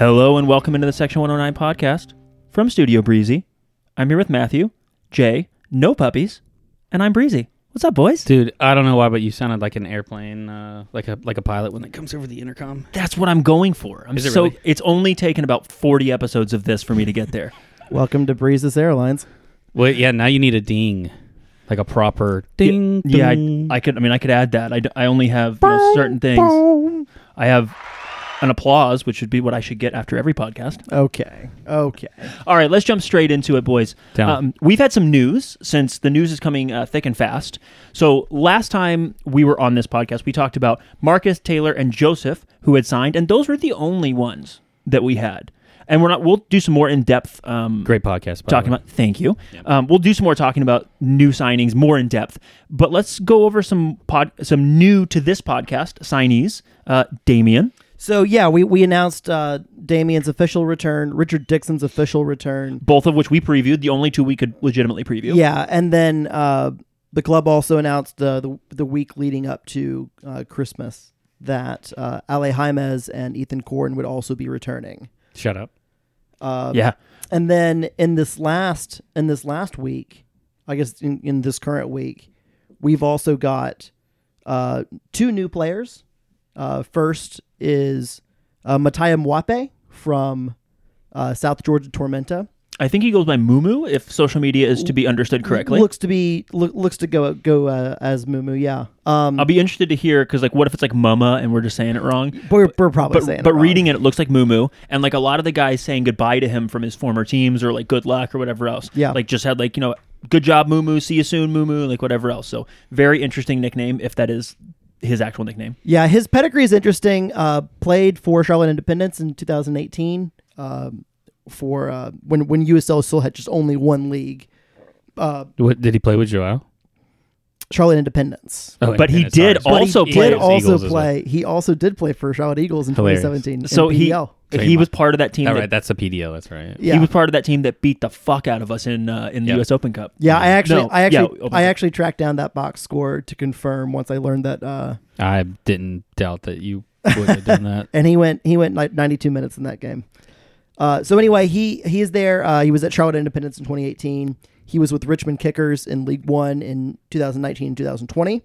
Hello and welcome into the Section 109 podcast from Studio Breezy. I'm here with Matthew, Jay, no puppies, and I'm Breezy. What's up, boys? Dude, I don't know why, but you sounded like an airplane, uh, like a like a pilot when it comes over the intercom. That's what I'm going for. I'm Is it so really? it's only taken about 40 episodes of this for me to get there. Welcome to Breezes Airlines. Well, yeah, now you need a ding, like a proper ding. yeah, I, ding. I could. I mean, I could add that. I, d- I only have you know, certain things. I have an applause, which would be what I should get after every podcast. Okay. Okay. All right, let's jump straight into it, boys. Down. Um, we've had some news since the news is coming uh, thick and fast. So last time we were on this podcast, we talked about Marcus Taylor and Joseph who had signed, and those were the only ones that we had. And we're not. We'll do some more in depth. Um, Great podcast. By talking way. about. Thank you. Um, we'll do some more talking about new signings more in depth. But let's go over some pod, some new to this podcast signees. Uh, Damien. So yeah, we we announced uh, Damien's official return, Richard Dixon's official return. both of which we previewed. The only two we could legitimately preview. Yeah, and then uh, the club also announced the the, the week leading up to uh, Christmas that uh, Ale Jaimez and Ethan Korn would also be returning. Shut up. Uh, Yeah. And then in this last in this last week, I guess in, in this current week, we've also got uh, two new players. Uh, first is uh, Mattia Mwape from uh, South Georgia Tormenta. I think he goes by Mumu if social media is to be understood correctly. Looks to be look, looks to go go uh, as Mumu. Yeah. Um, I'll be interested to hear because like what if it's like Mama and we're just saying it wrong. we're, we're probably But, saying but it wrong. reading it, it looks like Mumu, and like a lot of the guys saying goodbye to him from his former teams or like good luck or whatever else. Yeah. like just had like you know good job Mumu, see you soon Mumu, like whatever else. So very interesting nickname if that is his actual nickname. Yeah, his pedigree is interesting. Uh, played for Charlotte Independence in 2018. Um, for uh, when when USL still had just only one league, uh, What did he play with Joao? Charlotte Independence. Oh, But he did sorry. Also he play did also Eagles as well. play. He also did play for Charlotte Eagles in Hilarious. 2017. So in he PDL. he was part of that team. All that, right, that's a PDL. That's right. yeah. He was part of that team that beat the fuck out of us in uh, in the Yep. U.S. Open Cup. yeah, I actually, No, I actually, yeah, I actually tracked down that box score to confirm once I learned that. Uh, I didn't doubt that you would have done that. and he went, he went like 92 minutes in that game. Uh, so anyway, he he is there. Uh, he was at Charlotte Independence in 2018. He was with Richmond Kickers in League One in 2019 and 2020.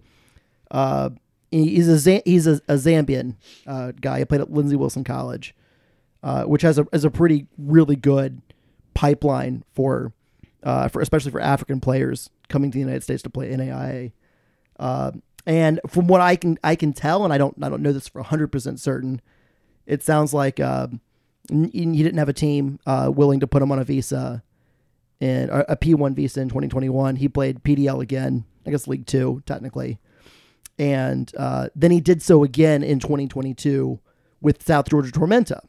Uh, he's a he's a, a Zambian uh, guy. He played at Lindsey Wilson College, uh, which has a has a pretty really good pipeline for uh, for especially for African players coming to the United States to play NAIA. Uh, and from what I can I can tell, and I don't I don't know this for 100 percent certain, it sounds like he didn't have a team uh, willing to put him on a visa in a P1 visa in 2021. He played PDL again, I guess League Two technically, and uh, then he did so again in 2022 with South Georgia Tormenta.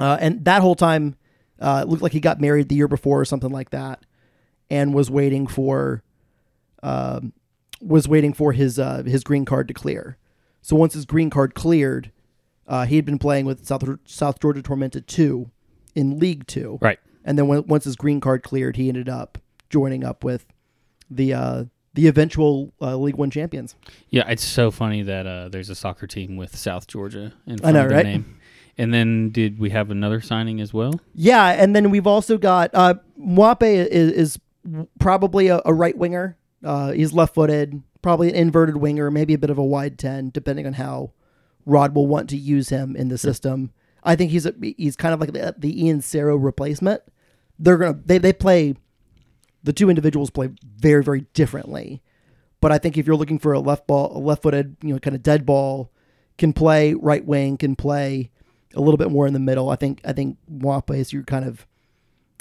Uh, and that whole time, uh, it looked like he got married the year before or something like that, and was waiting for, um, was waiting for his uh, his green card to clear. So once his green card cleared, uh, he had been playing with South South Georgia Tormenta two in League Two, Right. And then when, once his green card cleared, he ended up joining up with the uh, the eventual uh, League One champions. Yeah, it's so funny that uh, there's a soccer team with South Georgia in front know, of their right? name. And then did we have another signing as well? Yeah, and then we've also got uh, Mwape is, is probably a, a right winger. Uh, he's left footed, probably an inverted winger, maybe a bit of a wide ten, depending on how Rod will want to use him in the system. I think he's a, he's kind of like the, the Ian Cerro replacement. They're gonna they they play the two individuals play very very differently, but I think if you're looking for a left ball, a left footed, you know, kind of dead ball, can play right wing, can play a little bit more in the middle. I think I think Mwape is your kind of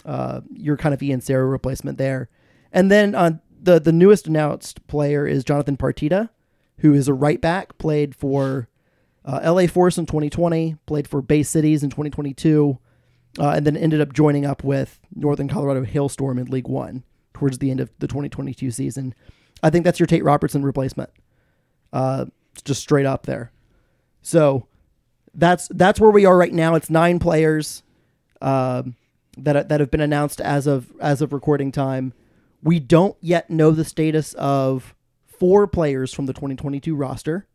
uh, your kind of Ian Cerro replacement there. And then uh, the the newest announced player is Jonathan Partida, who is a right back, played for uh, LA Force in 2020, played for Bay Cities in 2022, uh, and then ended up joining up with Northern Colorado Hailstorm in League One towards the end of the 2022 season. I think that's your Tate Robertson replacement. Uh, just straight up there. So that's that's where we are right now. It's nine players um, that that have been announced as of as of recording time. We don't yet know the status of four players from the 2022 roster: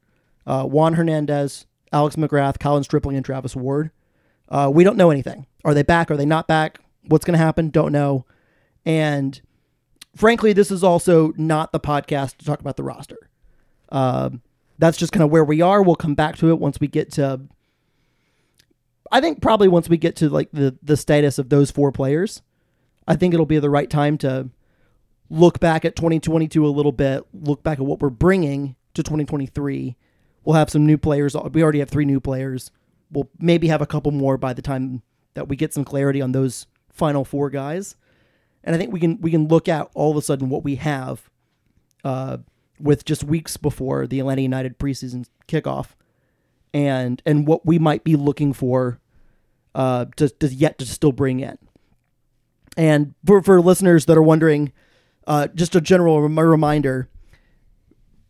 uh, Juan Hernandez, Alex McGrath, Colin Stripling, and Travis Ward. Uh, we don't know anything. Are they back? Are they not back? What's going to happen? Don't know. And frankly, this is also not the podcast to talk about the roster. Um, that's just kind of where we are. We'll come back to it once we get to. I think probably once we get to like the the status of those four players, I think it'll be the right time to look back at 2022 a little bit. Look back at what we're bringing to 2023. We'll have some new players. We already have three new players. We'll maybe have a couple more by the time that we get some clarity on those final four guys. And I think we can we can look at all of a sudden what we have uh, with just weeks before the Atlanta United preseason kickoff, and and what we might be looking for uh, to, to yet to still bring in. And for, for listeners that are wondering, uh, just a general rem- reminder: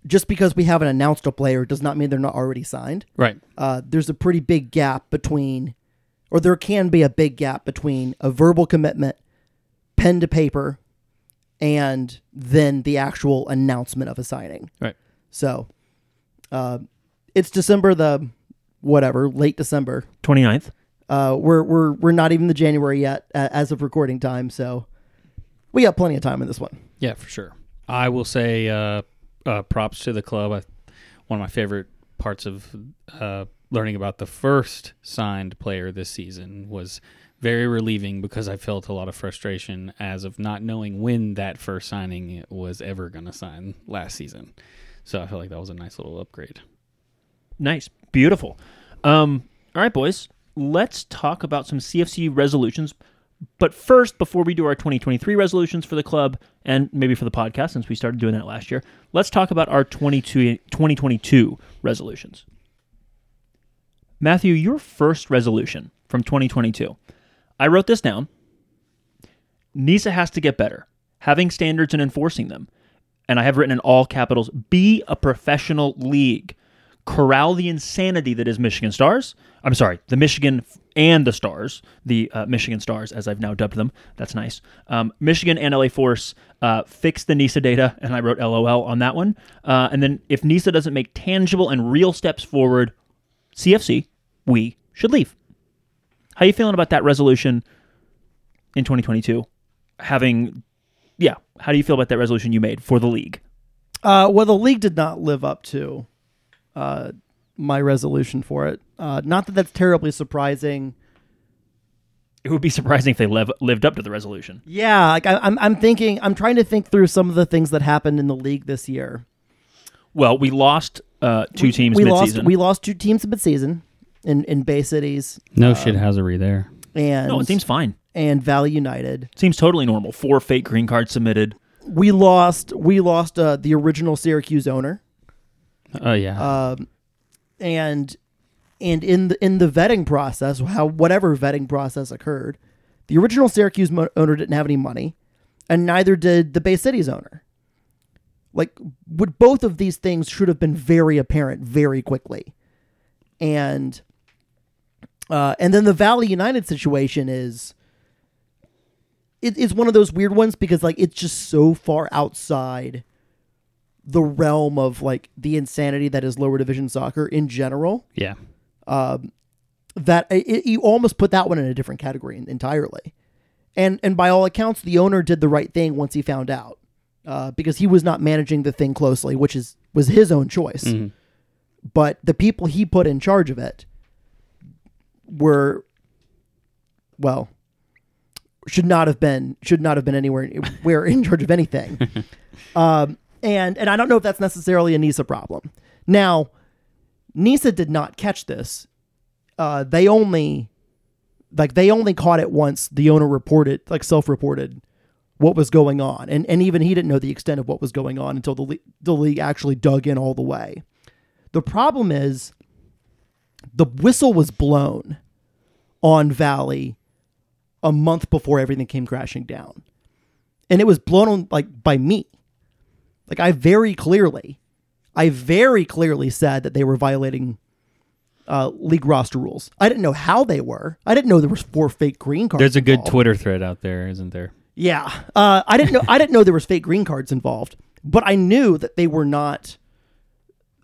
just because we haven't announced a player does not mean they're not already signed. Right. Uh, there's a pretty big gap between, or there can be a big gap between a verbal commitment, pen to paper, and then the actual announcement of a signing. Right. So, uh, it's December the whatever, late December. 29th. Uh, we're we're we're not even the January yet uh, as of recording time, so we got plenty of time in this one. Yeah, for sure. I will say uh, uh, props to the club. I, one of my favorite parts of uh, learning about the first signed player this season was very relieving because I felt a lot of frustration as of not knowing when that first signing was ever going to sign last season. So I feel like that was a nice little upgrade. Nice. Beautiful. Um, all right, boys. Let's talk about some CFC resolutions. But first, before we do our 2023 resolutions for the club and maybe for the podcast, since we started doing that last year, let's talk about our 22, 2022 resolutions. Matthew, your first resolution from 2022. I wrote this down. NISA has to get better, having standards and enforcing them. And I have written in all capitals be a professional league corral the insanity that is Michigan Stars. I'm sorry, the Michigan and the Stars, the uh, Michigan Stars, as I've now dubbed them. That's nice. Um, Michigan and LA Force uh, fix the NISA data, and I wrote LOL on that one. Uh, and then if NISA doesn't make tangible and real steps forward, CFC, we should leave. How you feeling about that resolution in 2022? Having, yeah, how do you feel about that resolution you made for the league? Uh, well, the league did not live up to uh, my resolution for it. Uh, not that that's terribly surprising. It would be surprising if they live, lived up to the resolution. Yeah, like I, I'm, I'm thinking, I'm trying to think through some of the things that happened in the league this year. Well, we lost uh, two teams we midseason. lost, we lost two teams midseason in in Bay Cities No shit shithousery there. and no, it seems fine. and Valley United. Seems totally normal. Four fake green cards submitted. We lost, we lost uh, the original Syracuse owner. Oh yeah. um, and and in the in the vetting process, how whatever vetting process occurred, the original Syracuse mo- owner didn't have any money, and neither did the Bay Cities owner. Like, would both of these things should have been very apparent very quickly, and uh, and then the Valley United situation is. It, it's one of those weird ones because like it's just so far outside the realm of like the insanity that is lower division soccer in general yeah. um, that it, you almost put that one in a different category entirely and and by all accounts the owner did the right thing once he found out uh, because he was not managing the thing closely which is was his own choice Mhm. but the people he put in charge of it were well should not have been should not have been anywhere where in charge of anything um, and and I don't know if that's necessarily a NISA problem. Now, NISA did not catch this. Uh, they only like they only caught it once the owner reported like self-reported what was going on, and and even he didn't know the extent of what was going on until the le- the league actually dug in all the way. The problem is the whistle was blown on Valley a month before everything came crashing down, and it was blown on like by me. Like I very clearly, I very clearly said that they were violating uh, league roster rules. I didn't know how they were. I didn't know there was four fake green cards. There's a good involved. Twitter thread out there, isn't there? Yeah, uh, I didn't know. I didn't know there was fake green cards involved, but I knew that they were not.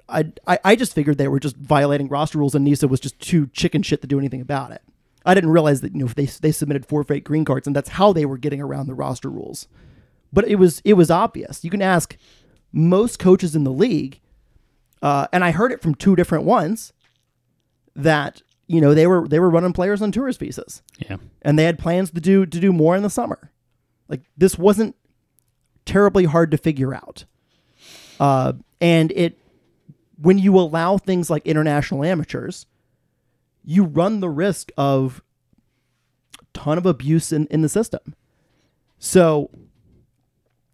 I, I I just figured they were just violating roster rules, and Nisa was just too chicken shit to do anything about it. I didn't realize that you know they they submitted four fake green cards, and that's how they were getting around the roster rules. But it was it was obvious. You can ask most coaches in the league, uh, and I heard it from two different ones that you know they were they were running players on tourist visas, Yeah. and they had plans to do to do more in the summer. Like this wasn't terribly hard to figure out, uh, and it when you allow things like international amateurs, you run the risk of a ton of abuse in, in the system. So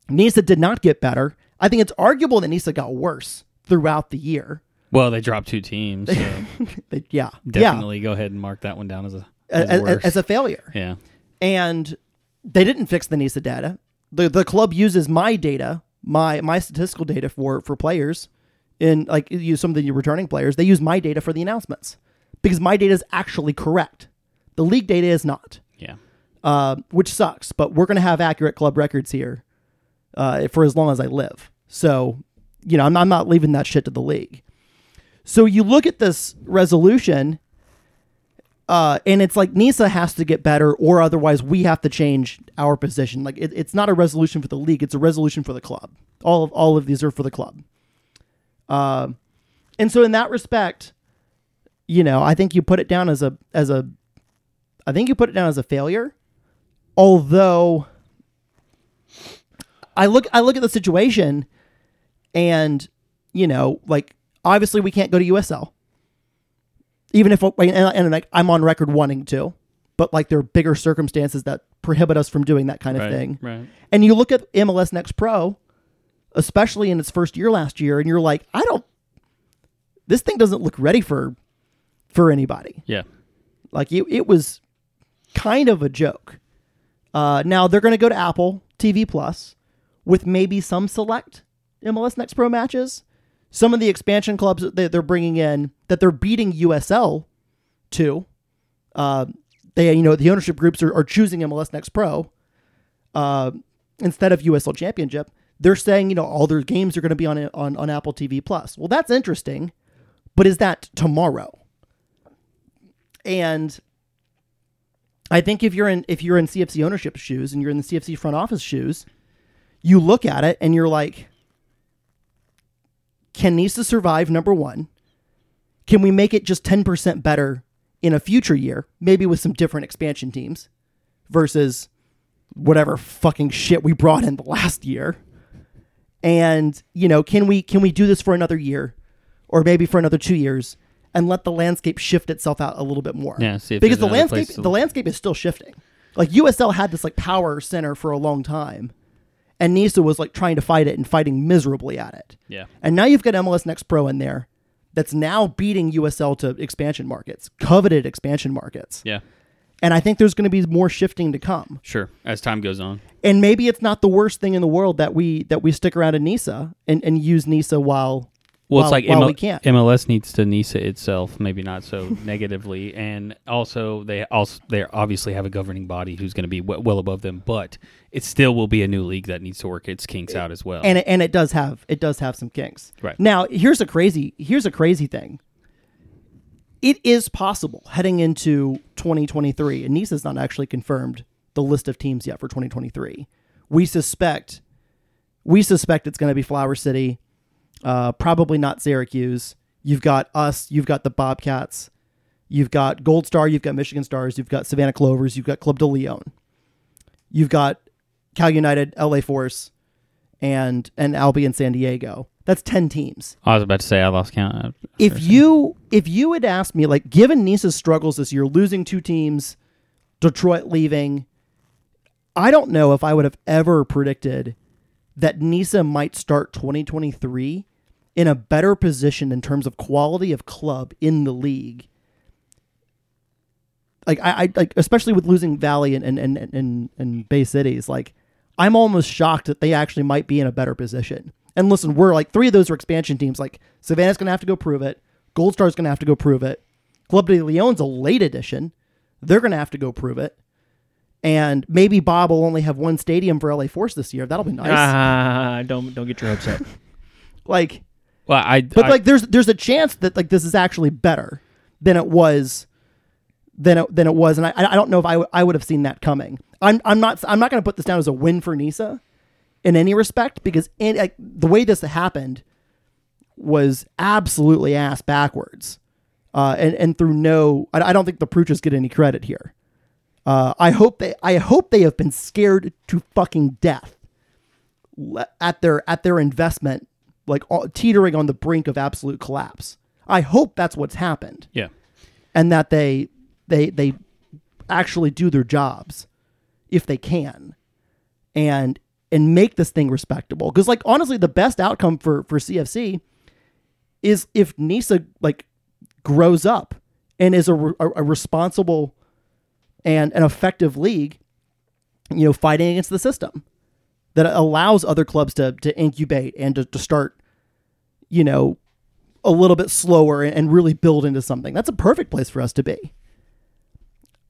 NISA did not get better. I think it's arguable that NISA got worse throughout the year. Well, they dropped two teams, so They- yeah, definitely go ahead and mark that one down as a as, as, as a failure. yeah. and they didn't fix the NISA data. the The club uses my data, my my statistical data for for players, in like you use some of the returning players. They use my data for the announcements because my data is actually correct. The league data is not, Yeah. uh, which sucks. But we're going to have accurate club records here uh, for as long as I live. So, you know, I'm, I'm not leaving that shit to the league. So you look at this resolution, uh, and it's like NISA has to get better, or otherwise we have to change our position. Like it, it's not a resolution for the league; it's a resolution for the club. All of all of these are for the club. Um, and so in that respect, you know, I think you put it down as a as a, I think you put it down as a failure. Although, I look I look at the situation, and you know, like obviously we can't go to USL even if and, and like I'm on record wanting to, but like there are bigger circumstances that prohibit us from doing that kind of Right. thing. Right. And you look at MLS Next Pro, especially in its first year last year, and you're like, I don't. This thing doesn't look ready for, for anybody. Yeah. Like it, it was kind of a joke. Uh, now they're going to go to Apple TV Plus with maybe some select MLS Next Pro matches. Some of the expansion clubs that they- they're bringing in that they're beating USL to. Uh, they, you know, the ownership groups are, are choosing MLS Next Pro uh, instead of USL Championship. They're saying, you know, all their games are going to be on, on on Apple TV Plus. Well, that's interesting, but is that tomorrow? And I think if you're in if you're in CFC ownership shoes and you're in the CFC front office shoes, you look at it and you're like, can Nisa survive? Number one, can we make it just ten percent better in a future year, maybe with some different expansion teams, versus whatever fucking shit we brought in the last year? And you know, can we can we do this for another year, or maybe for another two years, and let the landscape shift itself out a little bit more? Yeah. Because the landscape to- the landscape is still shifting. Like USL had this like power center for a long time, and Nisa was like trying to fight it and fighting miserably at it. Yeah. And now you've got MLS Next Pro in there, that's now beating USL to expansion markets, coveted expansion markets. Yeah. And I think there's going to be more shifting to come. Sure. As time goes on. And maybe it's not the worst thing in the world that we that we stick around in Nisa and, and use Nisa while Well, while, it's like ML- we can't. MLS needs to NISA itself, maybe not so negatively, and also they also they obviously have a governing body who's going to be w- well above them, but it still will be a new league that needs to work its kinks out as well. and it, and it does have it does have some kinks. Right. Now, here's a crazy here's a crazy thing. It is possible heading into 2023, and Nisa's not actually confirmed the list of teams yet for 2023. We suspect we suspect it's going to be Flower City, uh, probably not Syracuse. You've got us, you've got the Bobcats, you've got Gold Star, you've got Michigan Stars, you've got Savannah Clovers, you've got Club de Leon, you've got Cal United, LA Force, and and Albion San Diego. That's ten teams. I was about to say I lost count. If you if you had asked me, like, given Nisa's struggles this year, losing two teams, Detroit leaving, I don't know if I would have ever predicted that Nisa might start 2023 in a better position in terms of quality of club in the league. Like I, I like especially with losing Valley and and, and, and and Bay Cities, like I'm almost shocked that they actually might be in a better position. And listen, we're like three of those are expansion teams. Like Savannah's gonna have to go prove it. Gold Star's gonna have to go prove it. Club de Leon's a late edition. They're gonna have to go prove it. And maybe Bob will only have one stadium for LA Force this year. That'll be nice. Ah, don't don't get your hopes up. like Well, I but I- like there's there's a chance that like this is actually better than it was than it, than it was, and I I don't know if I, w- I would have seen that coming. I'm I'm not I'm not going to put this down as a win for Nisa in any respect because in, like, the way this happened was absolutely ass backwards, uh, and and through no I, I don't think the Pruchas get any credit here. Uh, I hope they I hope they have been scared to fucking death at their at their investment, like all, teetering on the brink of absolute collapse. I hope that's what's happened Yeah. and that they they they actually do their jobs if they can and and make this thing respectable. Because like honestly the best outcome for for cfc is if nisa like grows up and is a, a, a responsible and an effective league you know fighting against the system that allows other clubs to to incubate and to, to start you know a little bit slower and, and really build into something. That's a perfect place for us to be.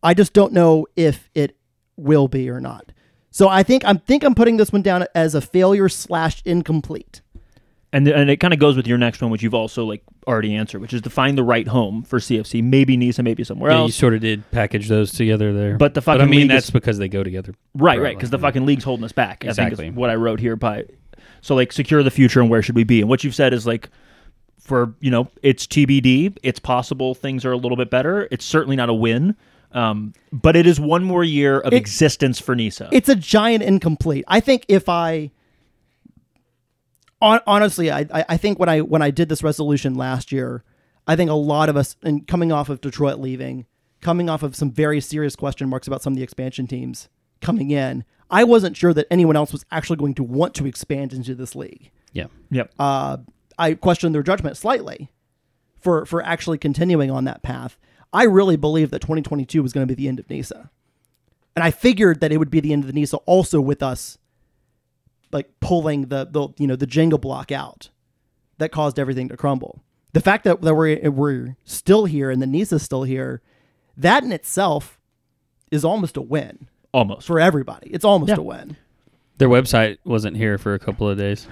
I just don't know if it will be or not. So I think I'm think I'm putting this one down as a failure slash incomplete. And and it kind of goes with your next one, which you've also like already answered, which is to find the right home for CFC. Maybe Nisa, maybe somewhere Yeah, you sort of did package those together there. But the But I mean, that's is- because they go together. Right, Right, right, because the fucking league's holding us back. I Exactly. think is what I wrote here. By so like secure the future and where should we be? And what you've said is like for you know it's TBD. It's possible things are a little bit better. It's certainly not a win, um, but it is one more year of It- existence for Nisa. It's a giant incomplete. I think if I hon- honestly, I, I I think when I when I did this resolution last year, I think a lot of us, and coming off of Detroit leaving, coming off of some very serious question marks about some of the expansion teams coming in, I wasn't sure that anyone else was actually going to want to expand into this league. Yeah. yep. uh, I questioned their judgment slightly for for actually continuing on that path. I really believe that 2022 was going to be the end of NISA, and I figured that it would be the end of the NISA also with us, like pulling the the you know the Jenga block out that caused everything to crumble. The fact that, that we're we're still here and the NISA's still here, that in itself is almost a win Almost. for everybody. It's almost Yeah. a win. Their website wasn't here for a couple of days.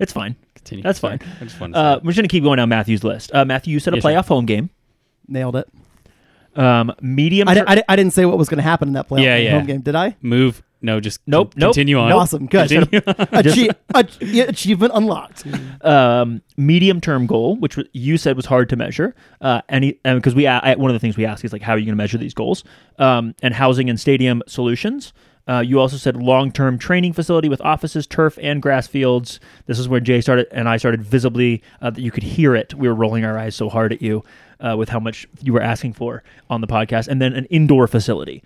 It's fine. Continue. That's Sorry. fine. I just wanted to Uh, we're just gonna keep going down Matthew's list. Uh, Matthew, you said a Yes, sir. playoff home game. Nailed it. Um, medium. I, di- I, di- I didn't say what was going to happen in that playoff Yeah, yeah. home game, did I? move. No, just Nope, con- nope, continue on. Awesome. Good. Continue. Achie- ach- yeah, achievement unlocked. um, medium term goal, which w- you said was hard to measure. Uh, any because we a- I, one of the things we ask is like how are you going to measure these goals? Um, and housing and stadium solutions. Uh, you also said long term training facility with offices, turf, and grass fields. This is where Jay started and I started visibly uh, that you could hear it. We were rolling our eyes so hard at you uh, with how much you were asking for on the podcast, and then an indoor facility.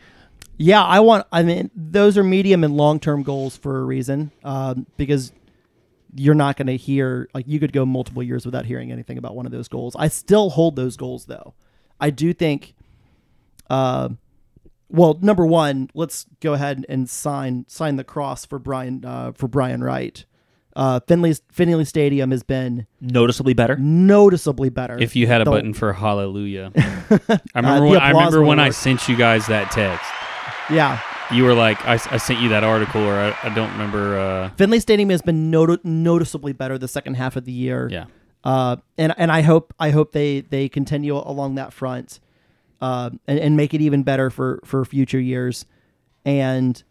Yeah, I want. I mean, those are medium and long term goals for a reason, um, because you're not going to hear like you could go multiple years without hearing anything about one of those goals. I still hold those goals though. I do think. Uh, well, number one, let's go ahead and sign sign the cross for Brian uh, for Brian Wright. Uh, Finley Finley Stadium has been Noticeably better. noticeably better. If you had a The- button for hallelujah, I remember the when, I remember when will I sent you guys that text. yeah, You were like, I, I sent you that article, or I, I don't remember. Uh, Finley Stadium has been noti- noticeably better the second half of the year. yeah, uh, and and I hope I hope they they continue along that front, uh, and and make it even better for for future years, and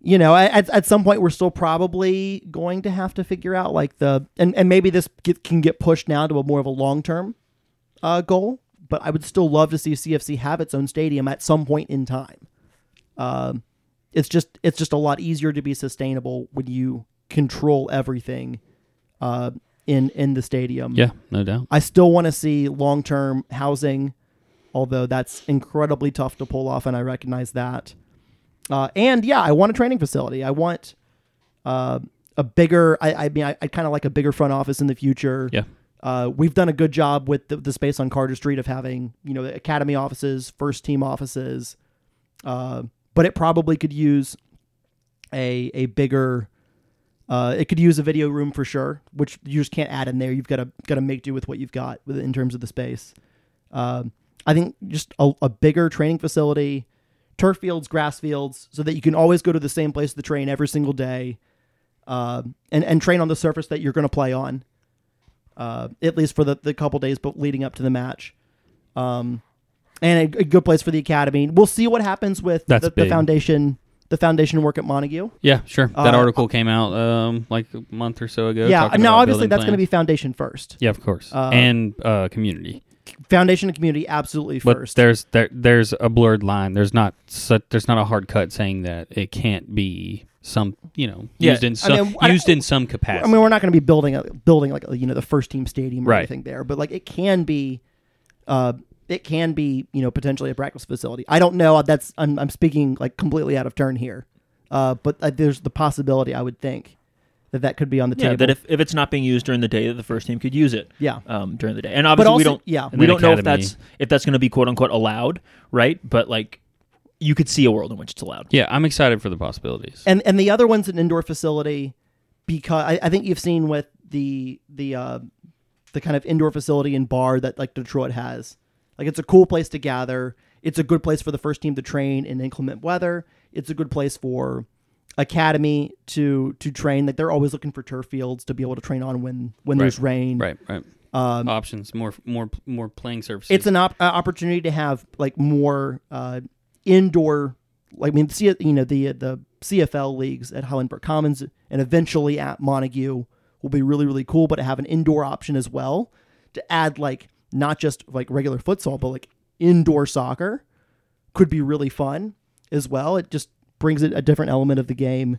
you know at at some point we're still probably going to have to figure out like the and and maybe this get, can get pushed now to a more of a long term uh, goal, but I would still love to see CFC have its own stadium at some point in time. Um, it's just it's just a lot easier to be sustainable when you control everything uh, in in the stadium. yeah, no doubt. I still want to see long term housing, although that's incredibly tough to pull off, and I recognize that. Uh, and yeah, I want a training facility. I want uh, a bigger. I, I mean, I, I kind of like a bigger front office in the future. Yeah, Uh, we've done a good job with the, the space on Carter Street of having you know the academy offices, first team offices, uh, but it probably could use a a bigger. Uh, it could use a video room for sure, which you just can't add in there. You've got to got to make do with what you've got with in terms of the space. Um, I think just a, a bigger training facility, turf fields, grass fields, so that you can always go to the same place to train every single day, uh, and and train on the surface that you're going to play on uh, at least for the, the couple days but leading up to the match. Um, and a, a good place for the academy. We'll see what happens with That's the, the foundation. The foundation work at Montague. Yeah, sure. That Uh, article came out um, like a month or so ago. yeah, now obviously that's going to be foundation first. Yeah, of course. Uh, and uh, community. Foundation and community absolutely But first. there's there there's a blurred line. There's not such, there's not a hard cut saying that it can't be some you know Yeah, used in I some mean, I- used in some capacity. I mean, we're not going to be building a building like you know the first team stadium or Right. anything there, but like it can be, uh, it can be you know potentially a practice facility. I don't know. That's I'm, I'm speaking like completely out of turn here, uh, but uh, there's the possibility I would think that that could be on the Yeah, table. that if, if it's not being used during the day, that the first team could use it. yeah, um, during the day. And obviously, we don't. yeah. we don't know if that's if that's going to be quote unquote allowed, right? But like, you could see a world in which it's allowed. yeah, I'm excited for the possibilities. and and the other one's an indoor facility because I, I think you've seen with the the uh, the kind of indoor facility and bar that like Detroit has. Like it's a cool place to gather. It's a good place for the first team to train in inclement weather. It's a good place for academy to to train. Like they're always looking for turf fields to be able to train on when when Right. there's rain. right, right. Um, Options, more more more playing surfaces. it's an op- uh, opportunity to have like more uh, indoor like I mean see you know the the CFL leagues at Highland Park Commons and eventually at Montague will be really really cool but to have an indoor option as well to add like not just like regular futsal but like indoor soccer could be really fun as well it just brings it a different element of the game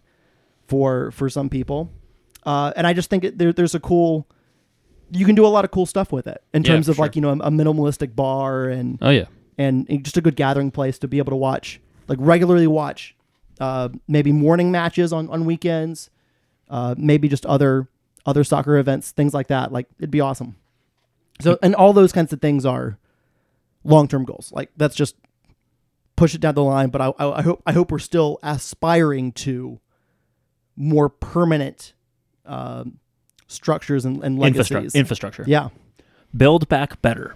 for for some people. Uh, and I just think it, there, there's a cool you can do a lot of cool stuff with it in Yeah, terms of like you know a, a minimalistic bar and oh yeah, and just a good gathering place to be able to watch like regularly watch uh, maybe morning matches on on weekends uh, maybe just other other soccer events things like that. Like it'd be awesome. So and all those kinds of things are long-term goals. Like that's just push it down the line but I, I, I hope I hope we're still aspiring to more permanent um, structures and, and Infrastru- legacies infrastructure. yeah Build back better.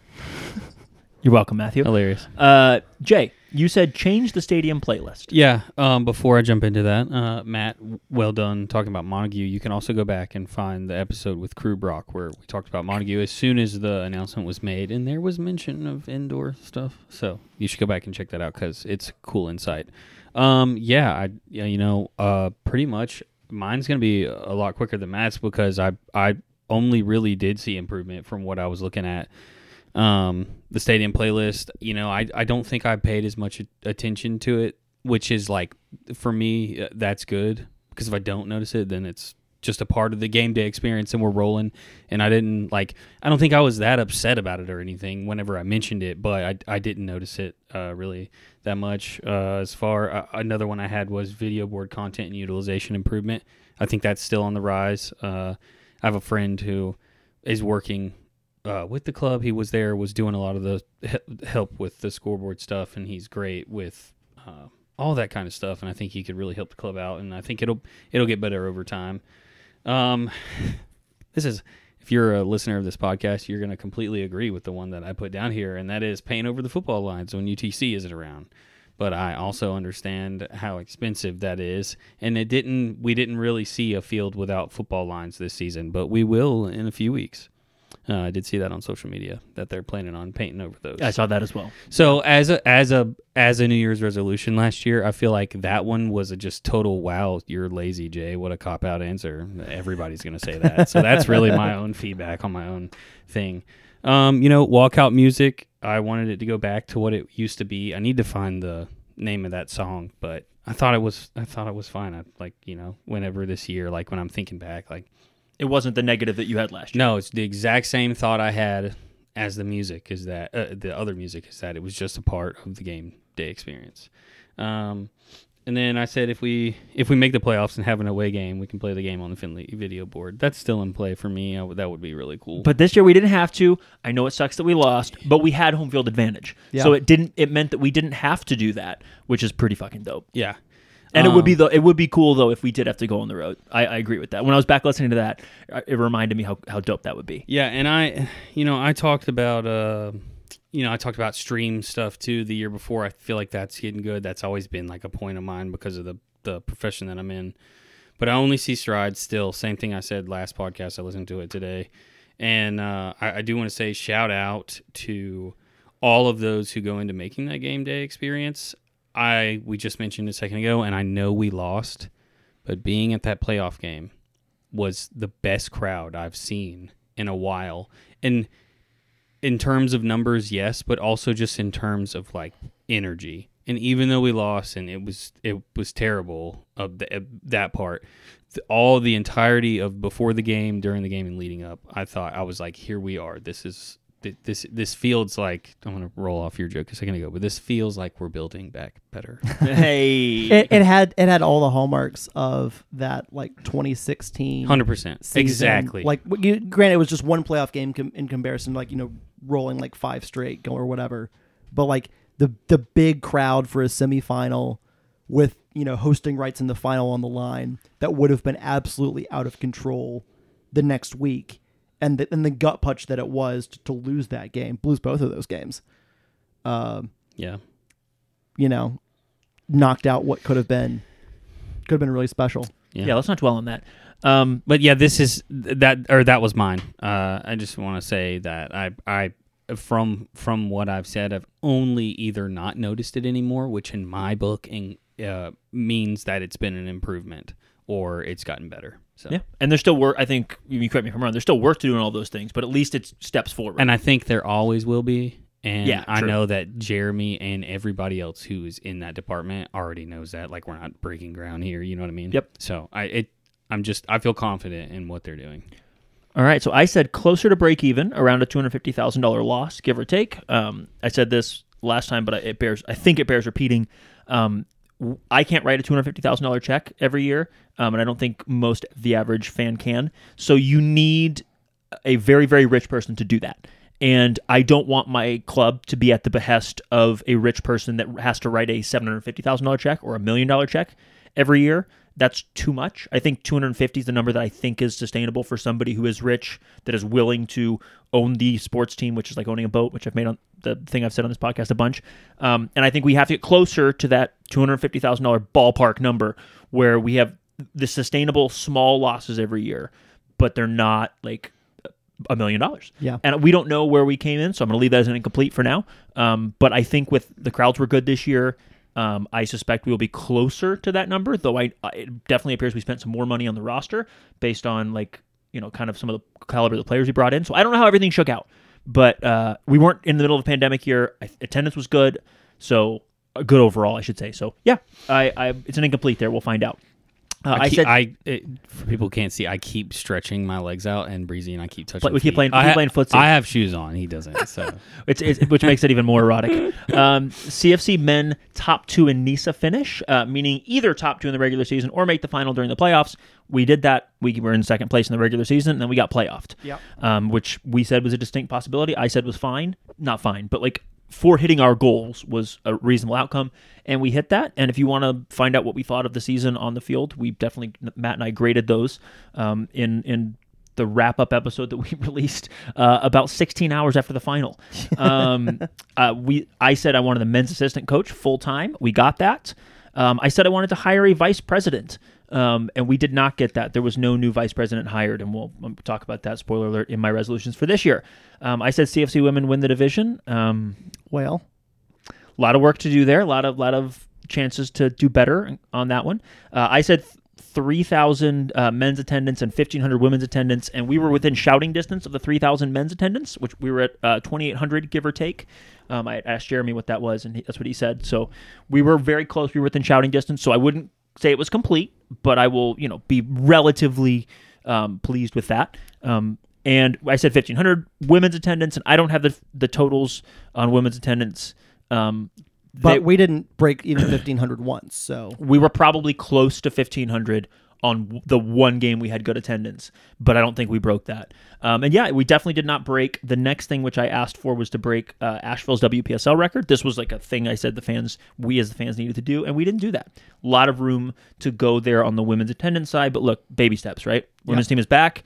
You're welcome, Matthew. hilarious. Uh, Jay, you said change the stadium playlist. Yeah. Um, before I jump into that, uh, Matt, well done talking about Montague. You can also go back and find the episode with Crew Brock where we talked about Montague as soon as the announcement was made, and there was mention of indoor stuff. So you should go back and check that out because it's cool insight. Um, yeah, I, you know, uh, pretty much mine's gonna be a lot quicker than Matt's because I, I only really did see improvement from what I was looking at um, the stadium playlist. You know, I I don't think I paid as much attention to it, which is like for me uh, that's good because if I don't notice it, then it's just a part of the game day experience and we're rolling. And I didn't like. I don't think I was that upset about it or anything whenever I mentioned it, but I I didn't notice it uh, really that much. Uh, as far uh, another one I had was video board content and utilization improvement. I think that's still on the rise. Uh, I have a friend who is working uh, with the club. He was there, was doing a lot of the he- help with the scoreboard stuff, and he's great with uh, all that kind of stuff. And I think he could really help the club out. And I think it'll it'll get better over time. Um, this is if you're a listener of this podcast, you're going to completely agree with the one that I put down here, and that is paying over the football lines when UTC isn't around. But I also understand how expensive that is, and it didn't. We didn't really see a field without football lines this season, but we will in a few weeks. Uh, I did see that on social media that they're planning on painting over those. I saw that as well. So as a as a as a New Year's resolution last year, I feel like that one was a just total wow. You're lazy, Jay. What a cop out answer. Everybody's gonna say that. so that's really my own feedback on my own thing. Um, you know, walkout music. I wanted it to go back to what it used to be. I need to find the name of that song, but I thought it was I thought it was fine. I like you know whenever this year, like when I'm thinking back, like It wasn't the negative that you had last year. no, it's the exact same thought I had as the music is that uh, the other music is that it was just a part of the game day experience. Um, and then I said if we if we make the playoffs and have an away game, we can play the game on the Finley video board. That's still in play for me. I that would be really cool. But this year we didn't have to. I know it sucks that we lost, but we had home field advantage. Yeah. So it didn't. It meant that we didn't have to do that, which is pretty fucking dope. yeah, And it would be Um, though. It would be cool though if we did have to go on the road. I, I agree with that. When I was back listening to that, uh, it reminded me how, how dope that would be. Yeah, and I, you know, I talked about, uh, you know, I talked about stream stuff too the year before. I feel like that's getting good. That's always been like a point of mine because of the the profession that I'm in. But I only see strides still. Same thing I said last podcast. I listened to it today, and uh, I, I do want to say shout out to all of those who go into making that game day experience, I we just mentioned a second ago, and I know we lost, but being at that playoff game was the best crowd I've seen in a while. And in terms of numbers, yes, but also just in terms of like energy. And even though we lost, and it was it was terrible of the, that part, all the entirety of before the game, during the game, and leading up, I thought I was like, here we are. This is this this feels like I'm gonna roll off your joke a second ago, but this feels like we're building back better. hey, It, it had it had all the hallmarks of that like 2016 Hundred percent, exactly. Like, you, granted, it was just one playoff game com- in comparison, to, like you know, rolling like five straight go or whatever. But like the the big crowd for a semifinal, with you know hosting rights in the final on the line, that would have been absolutely out of control the next week, and the, and the gut punch that it was to, to lose that game, lose both of those games. Um, yeah, you know, knocked out what could have been could have been really special. yeah, yeah. Let's not dwell on that. Um, But yeah, this is that or that was mine. Uh, I just want to say that I I from from what I've said, I've only either not noticed it anymore, which in my book in, uh, means that it's been an improvement or it's gotten better. So yeah, and there's still work. I think you correct me if I'm wrong. There's still work to do in all those things, but at least it's steps forward. and I think there always will be. And Yeah, I true. know that Jeremy and everybody else who is in that department already knows that. Like we're not breaking ground here. You know what I mean? Yep. So I it I'm just I feel confident in what they're doing. All right, so I said closer to break even, around a two hundred fifty thousand dollar loss, give or take. Um, I said this last time, but it bears. I think it bears repeating. Um, w- I can't write a two hundred fifty thousand dollar check every year, um, and I don't think most the average fan can. So you need a very very rich person to do that. And I don't want my club to be at the behest of a rich person that has to write a seven hundred fifty thousand dollar check or a million dollar check every year. That's too much. I think 250 is the number that I think is sustainable for somebody who is rich, that is willing to own the sports team, which is like owning a boat, which I've made on the thing I've said on this podcast a bunch. Um, and I think we have to get closer to that $250,000 ballpark number where we have the sustainable small losses every year, but they're not like a million dollars. Yeah. And we don't know where we came in, so I'm going to leave that as an incomplete for now. Um, but I think with the crowds were good this year. Um, I suspect we will be closer to that number, though. I, it definitely appears we spent some more money on the roster based on like you know kind of some of the caliber of the players we brought in. So I don't know how everything shook out, but uh, we weren't in the middle of a pandemic year. Attendance was good, so uh, good overall, I should say. So yeah, I, I it's an incomplete there. We'll find out. Uh, I, keep- said I it, for people who can't see, I keep stretching my legs out, and Breezy and I keep touching. Play- we keep feet. playing- we I keep ha- playing footsie. I have shoes on. He doesn't. So It's, it's which makes it even more erotic. Um, CFC men top two in NISA finish, uh, meaning either top two in the regular season or make the final during the playoffs. We did that. We were in second place in the regular season, and then we got playoffed. Yep. Um, which we said was a distinct possibility. I said was fine, not fine, but like for hitting our goals was a reasonable outcome, and we hit that. And if you want to find out what we thought of the season on the field, we definitely Matt and I graded those um, in in the wrap up episode that we released uh, about 16 hours after the final. Um, uh, we I said I wanted the men's assistant coach full time. We got that. Um, I said I wanted to hire a vice president. Um, and we did not get that. There was no new vice president hired, and we'll, talk about that. Spoiler alert in my resolutions for this year. Um, I said CFC women win the division. Um, Well, a lot of work to do there. A lot of lot of chances to do better on that one. Uh, I said three thousand uh, men's attendance and fifteen hundred women's attendance, and we were within shouting distance of the three thousand men's attendance, which we were at uh, twenty eight hundred give or take. Um, I asked Jeremy what that was, and he, that's what he said. So we were very close. We were within shouting distance. So I wouldn't say it was complete, but I will, you know, be relatively um, pleased with that. Um, and I said 1,500 women's attendance, and I don't have the the totals on women's attendance. Um, but they- we didn't break even 1500 once. So we were probably close to 1,500 on the one game we had good attendance, but I don't think we broke that. Um, and yeah, we definitely did not break. The next thing which I asked for was to break uh, Asheville's WPSL record. This was like a thing I said the fans, we as the fans needed to do, and we didn't do that. A lot of room to go there on the women's attendance side, but look, baby steps, right? Women's team is back,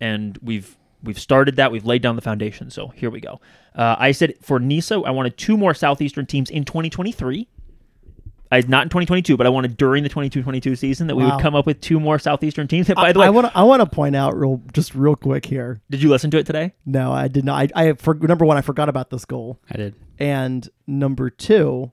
and we've we've started that. We've laid down the foundation. So here we go. Uh, I said for NISA, I wanted two more Southeastern teams in 2023. I, not in 2022, but I wanted during the 22-22 season that we Wow. would come up with two more southeastern teams. By the way, I want to I want to point out real just real quick here. did you listen to it today? No, I did not. I, I for, number one, I forgot about this goal, I did. and number two,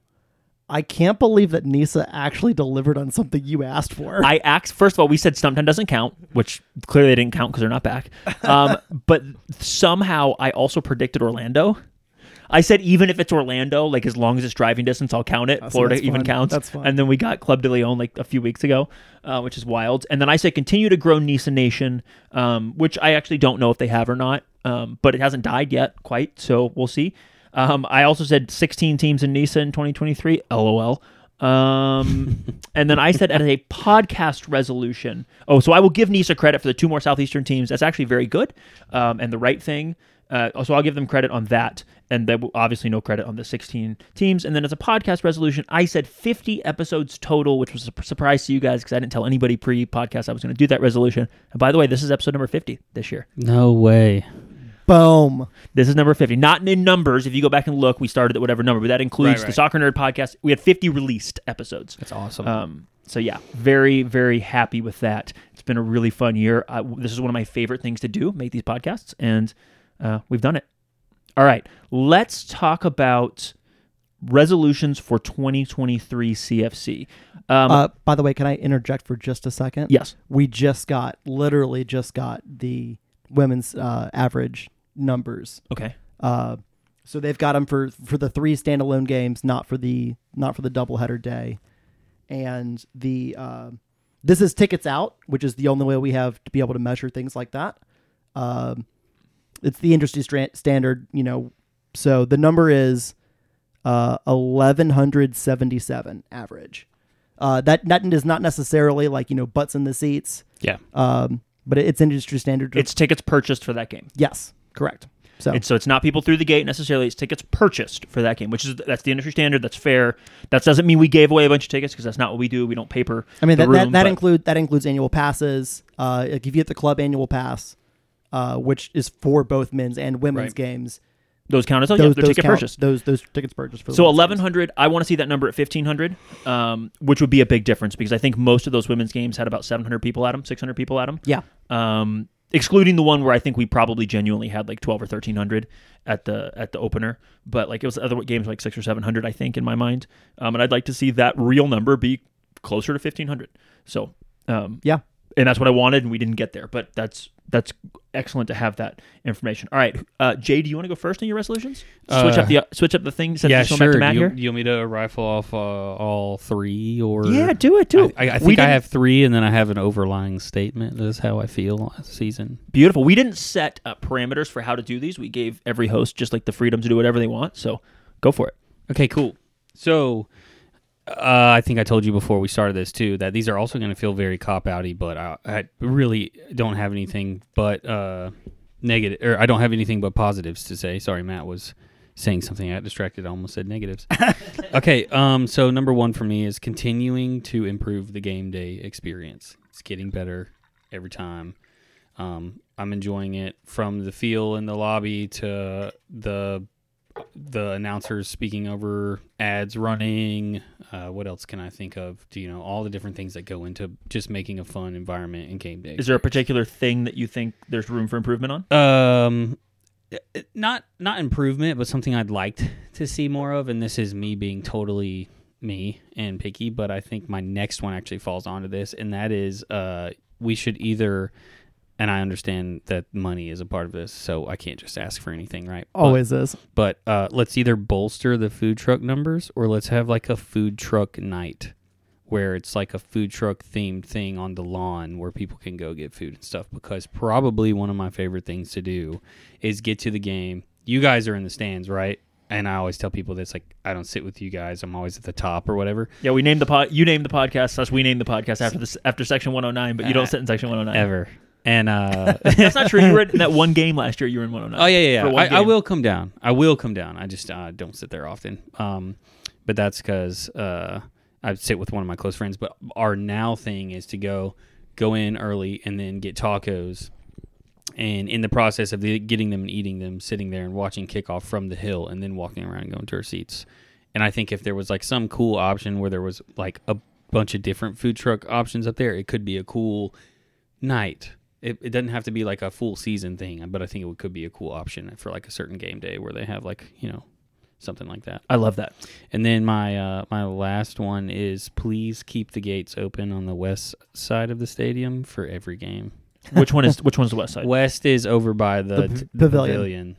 I can't believe that Nisa actually delivered on something you asked for. I asked first of all, we said Stumptown doesn't count, which clearly they didn't count because they're not back. Um, but somehow I also predicted Orlando. I said even if it's Orlando, like as long as it's driving distance, I'll count it. Oh, so Florida even fun. counts. That's fun. And then we got Club de Lyon like a few weeks ago, uh, which is wild. And then I said continue to grow Nisa Nation, um, which I actually don't know if they have or not, um, but it hasn't died yet quite, so we'll see. Um, I also said 16 teams in Nisa in 2023. LOL. Um, and then I said as a podcast resolution. Oh, so I will give Nisa credit for the two more southeastern teams. That's actually very good um, and the right thing. Uh, so I'll give them credit on that, and then obviously no credit on the 16 teams. And then as a podcast resolution, I said 50 episodes total, which was a surprise to you guys because I didn't tell anybody pre-podcast I was going to do that resolution. And by the way, this is episode number 50 this year. No way. Boom. This is number 50. Not in numbers. If you go back and look, we started at whatever number, but that includes Right, the. Soccer Nerd podcast. We had 50 released episodes. That's awesome. Um, so yeah, very very happy with that. It's been a really fun year. Uh, this is one of my favorite things to do, make these podcasts, and uh, we've done it. All right, let's talk about resolutions for 2023 CFC. Um, Uh, by the way, can I interject for just a second? yes, We just got, literally just got the women's uh, average numbers. okay. Uh, so they've got them for for the three standalone games, not for the not for the doubleheader day. And the uh, this is tickets out, which is the only way we have to be able to measure things like that. Um, it's the industry stra- standard, you know. So the number is uh, eleven hundred seventy seven average. Uh, that that is not necessarily like you know butts in the seats, yeah. um, but it's industry standard. It's tickets purchased for that game. yes, correct. So It's, so it's not people through the gate necessarily. It's tickets purchased for that game, which is that's the industry standard. That's fair. That doesn't mean we gave away a bunch of tickets because that's not what we do. We don't paper. I mean that that, room, that but- include that includes annual passes. Uh, like if you get the club annual pass, uh, which is for both men's and women's Right. games, those count as oh, those yeah, those ticket count- purchased. Those those tickets purchased for So eleven hundred, I want to see that number at fifteen hundred, um, which would be a big difference because I think most of those women's games had about seven hundred people at them, six hundred people at them, Yeah, um, excluding the one where I think we probably genuinely had like twelve or thirteen hundred at the at the opener. But like it was other games like six or seven hundred, I think, in my mind. Um, and I'd like to see that real number be closer to fifteen hundred. So um, yeah. and that's what I wanted, and we didn't get there. But that's that's excellent to have that information. All right, uh, Jay, do you want to go first in your resolutions? Switch Uh, up the switch up the thing. Since yeah, it's going back sure. to Matt you, here. you want me to rifle off uh, all three, or Yeah, do it, do it. I, I, I think I have three, and then I have an overlying statement. This is how I feel last season. Beautiful. We didn't set uh, parameters for how to do these. We gave every host just like the freedom to do whatever they want. So go for it. Okay, cool. So, uh, I think I told you before we started this too that these are also going to feel very cop outy, but I, I really don't have anything but uh, negative, or I don't have anything but positives to say. Sorry, Matt was saying something. I got distracted. I almost said negatives. okay, um, so number one for me is continuing to improve the game day experience. It's getting better every time. Um, I'm enjoying it from the feel in the lobby to the the announcers speaking over ads running. Uh, what else can I think of? Do you know all the different things that go into just making a fun environment in game day? Is there a particular thing that you think there's room for improvement on? Um, not not improvement, but something I'd like to see more of. And this is me being totally me and picky, but I think my next one actually falls onto this, and that is uh, we should either. And I understand that money is a part of this, so I can't just ask for anything, right? But- always is. but uh, let's either bolster the food truck numbers or let's have like a food truck night where it's like a food truck themed thing on the lawn where people can go get food and stuff because probably one of my favorite things to do is get to the game you guys are in the stands right and i always tell people this like i don't sit with you guys i'm always at the top or whatever Yeah, we named the pod. You named the podcast. Thus, we named the podcast after this after section 109. But you don't Uh, sit in section 109 ever and uh That's not true. You were in that one game last year. You were in 109. Oh yeah, yeah, yeah. I, I will come down. I will come down. I just uh, don't sit there often. Um, but that's because uh, I sit with one of my close friends. But our now thing is to go go in early and then get tacos. And in the process of the, getting them and eating them, sitting there and watching kickoff from the hill, and then walking around and going to our seats. And I think if there was like some cool option where there was like a bunch of different food truck options up there, it could be a cool night. It, it doesn't have to be like a full season thing, but I think it could be a cool option for like a certain game day where they have like you know something like that. I love that. And then my uh, my last one is please keep the gates open on the west side of the stadium for every game. Which one is which one's the west side? West is over by the, The t- p- pavilion. pavilion.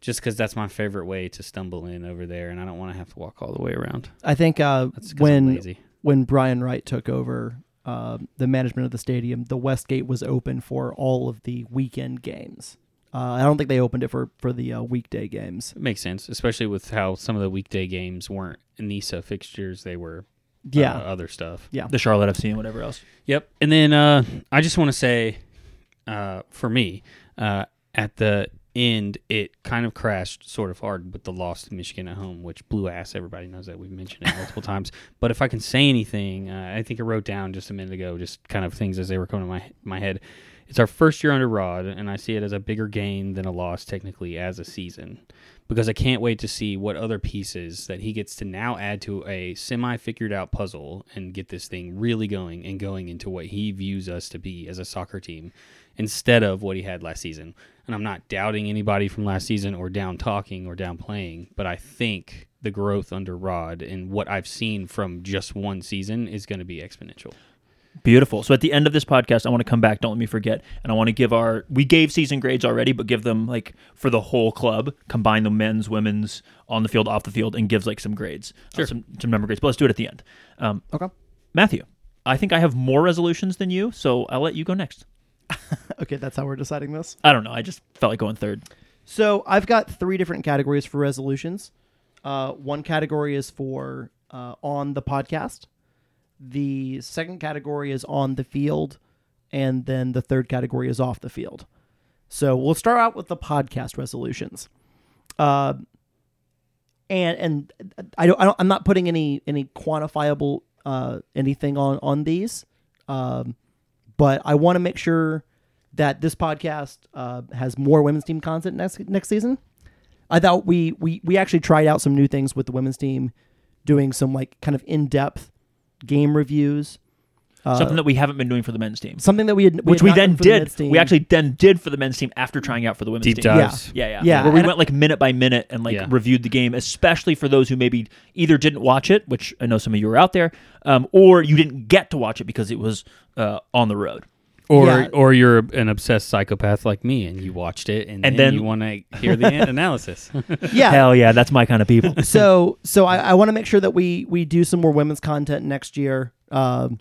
Just because that's my favorite way to stumble in over there, and I don't want to have to walk all the way around. I think uh, That's 'cause I'm when when Brian Wright took over uh, the management of the stadium, the West Gate was open for all of the weekend games. Uh, I don't think they opened it for for the uh, weekday games. It makes sense, especially with how some of the weekday games weren't NISA fixtures; they were uh, Yeah, other stuff. yeah. The Charlotte FC and whatever else. Yep. And then uh, I just want to say, uh, for me, uh, at the end, it kind of crashed sort of hard with the loss to Michigan at home, which blew ass. Everybody knows that. We've mentioned it multiple times. But if I can say anything, uh, I think I wrote down just a minute ago, just kind of things as they were coming to my my head. It's our first year under Rod, and I see it as a bigger gain than a loss technically as a season. Because I can't wait to see what other pieces that he gets to now add to a semi figured out puzzle and get this thing really going and going into what he views us to be as a soccer team instead of what he had last season. And I'm not doubting anybody from last season or down talking or down playing, but I think the growth under Rod and what I've seen from just one season is going to be exponential. Beautiful. So at the end of this podcast, I want to come back. Don't let me forget. And I want to give our we gave season grades already, but give them like for the whole club, combine the men's, women's, on the field, off the field, and gives like some grades, uh, some some number grades. But let's do it at the end. Um, Okay. Matthew, I think I have more resolutions than you, so I'll let you go next. Okay, that's how we're deciding this. I don't know. I just felt like going third. So I've got three different categories for resolutions. Uh, one category is for uh, on the podcast. The second category is on the field, and then the third category is off the field. So we'll start out with the podcast resolutions. Uh, and and I don't, I don't I'm not putting any any quantifiable uh, anything on on these, um, but I want to make sure that this podcast uh, has more women's team content next next season. I thought we we we actually tried out some new things with the women's team, doing some like kind of in depth game reviews. Uh, Something that we haven't been doing for the men's team, something that we had, which had we then done for the did. We actually then did for the men's team after trying out for the women's Deep team. dives. Yeah, yeah, Yeah, Where we and- went like minute by minute and like Yeah. reviewed the game, especially for those who maybe either didn't watch it, which I know some of you were out there, um, or you didn't get to watch it because it was uh, on the road. Or Yeah. or you're an obsessed psychopath like me and you watched it and, And then, then- you want to hear the an- analysis. yeah. Hell yeah, that's my kind of people. so so I, I want to make sure that we we do some more women's content next year. Um,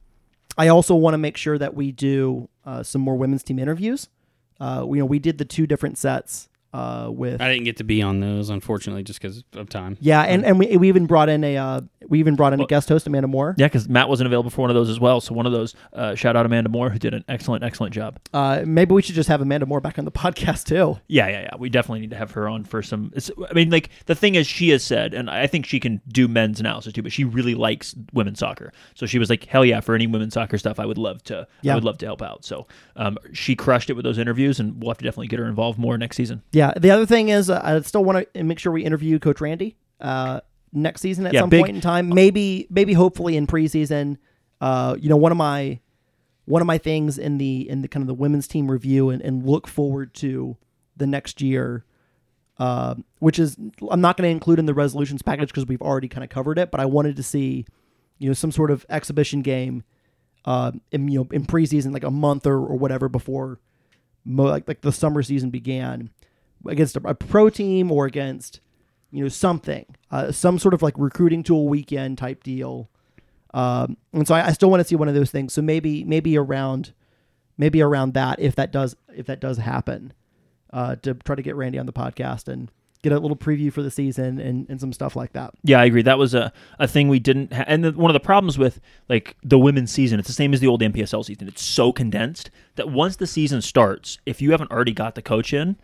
I also want to make sure that we do uh, some more women's team interviews. Uh, you know, we did the two different sets uh, with I didn't get to be on those unfortunately just because of time. yeah, and, and we, we even brought in a uh, we even brought in a guest host Amanda Moore. yeah, because Matt wasn't available for one of those as well. So one of those, uh, shout out Amanda Moore, who did an excellent, excellent job. Uh, maybe we should just have Amanda Moore back on the podcast too. Yeah, yeah, yeah. We definitely need to have her on for some. It's, I mean, like the thing is, she has said, and I think she can do men's analysis too, but she really likes women's soccer. So she was like, "Hell yeah, for any women's soccer stuff, I would love to. Yeah. I would love to help out." So um, she crushed it with those interviews, and we'll have to definitely get her involved more next season. Yeah. The other thing is, uh, I still want to make sure we interview Coach Randy uh, next season at Yeah, some big- point in time. Maybe, maybe hopefully in preseason. Uh, you know, one of my one of my things in the in the kind of the women's team review and, and look forward to the next year. Uh, which is I'm not going to include in the resolutions package because we've already kind of covered it, but I wanted to see, you know, some sort of exhibition game, uh, in you know in preseason like a month or, or whatever before, mo- like like the summer season began, against a, pro team or against, you know, something, uh, some sort of like recruiting tool weekend type deal. Um, and so I, I still want to see one of those things. So maybe maybe around, maybe around that if that does if that does happen, uh, to try to get Randy on the podcast and get a little preview for the season and, and some stuff like that. Yeah, I agree. That was a, a thing we didn't. Ha- and the, one of the problems with like the women's season, it's the same as the old NPSL season. It's so condensed that once the season starts, if you haven't already got the coach in,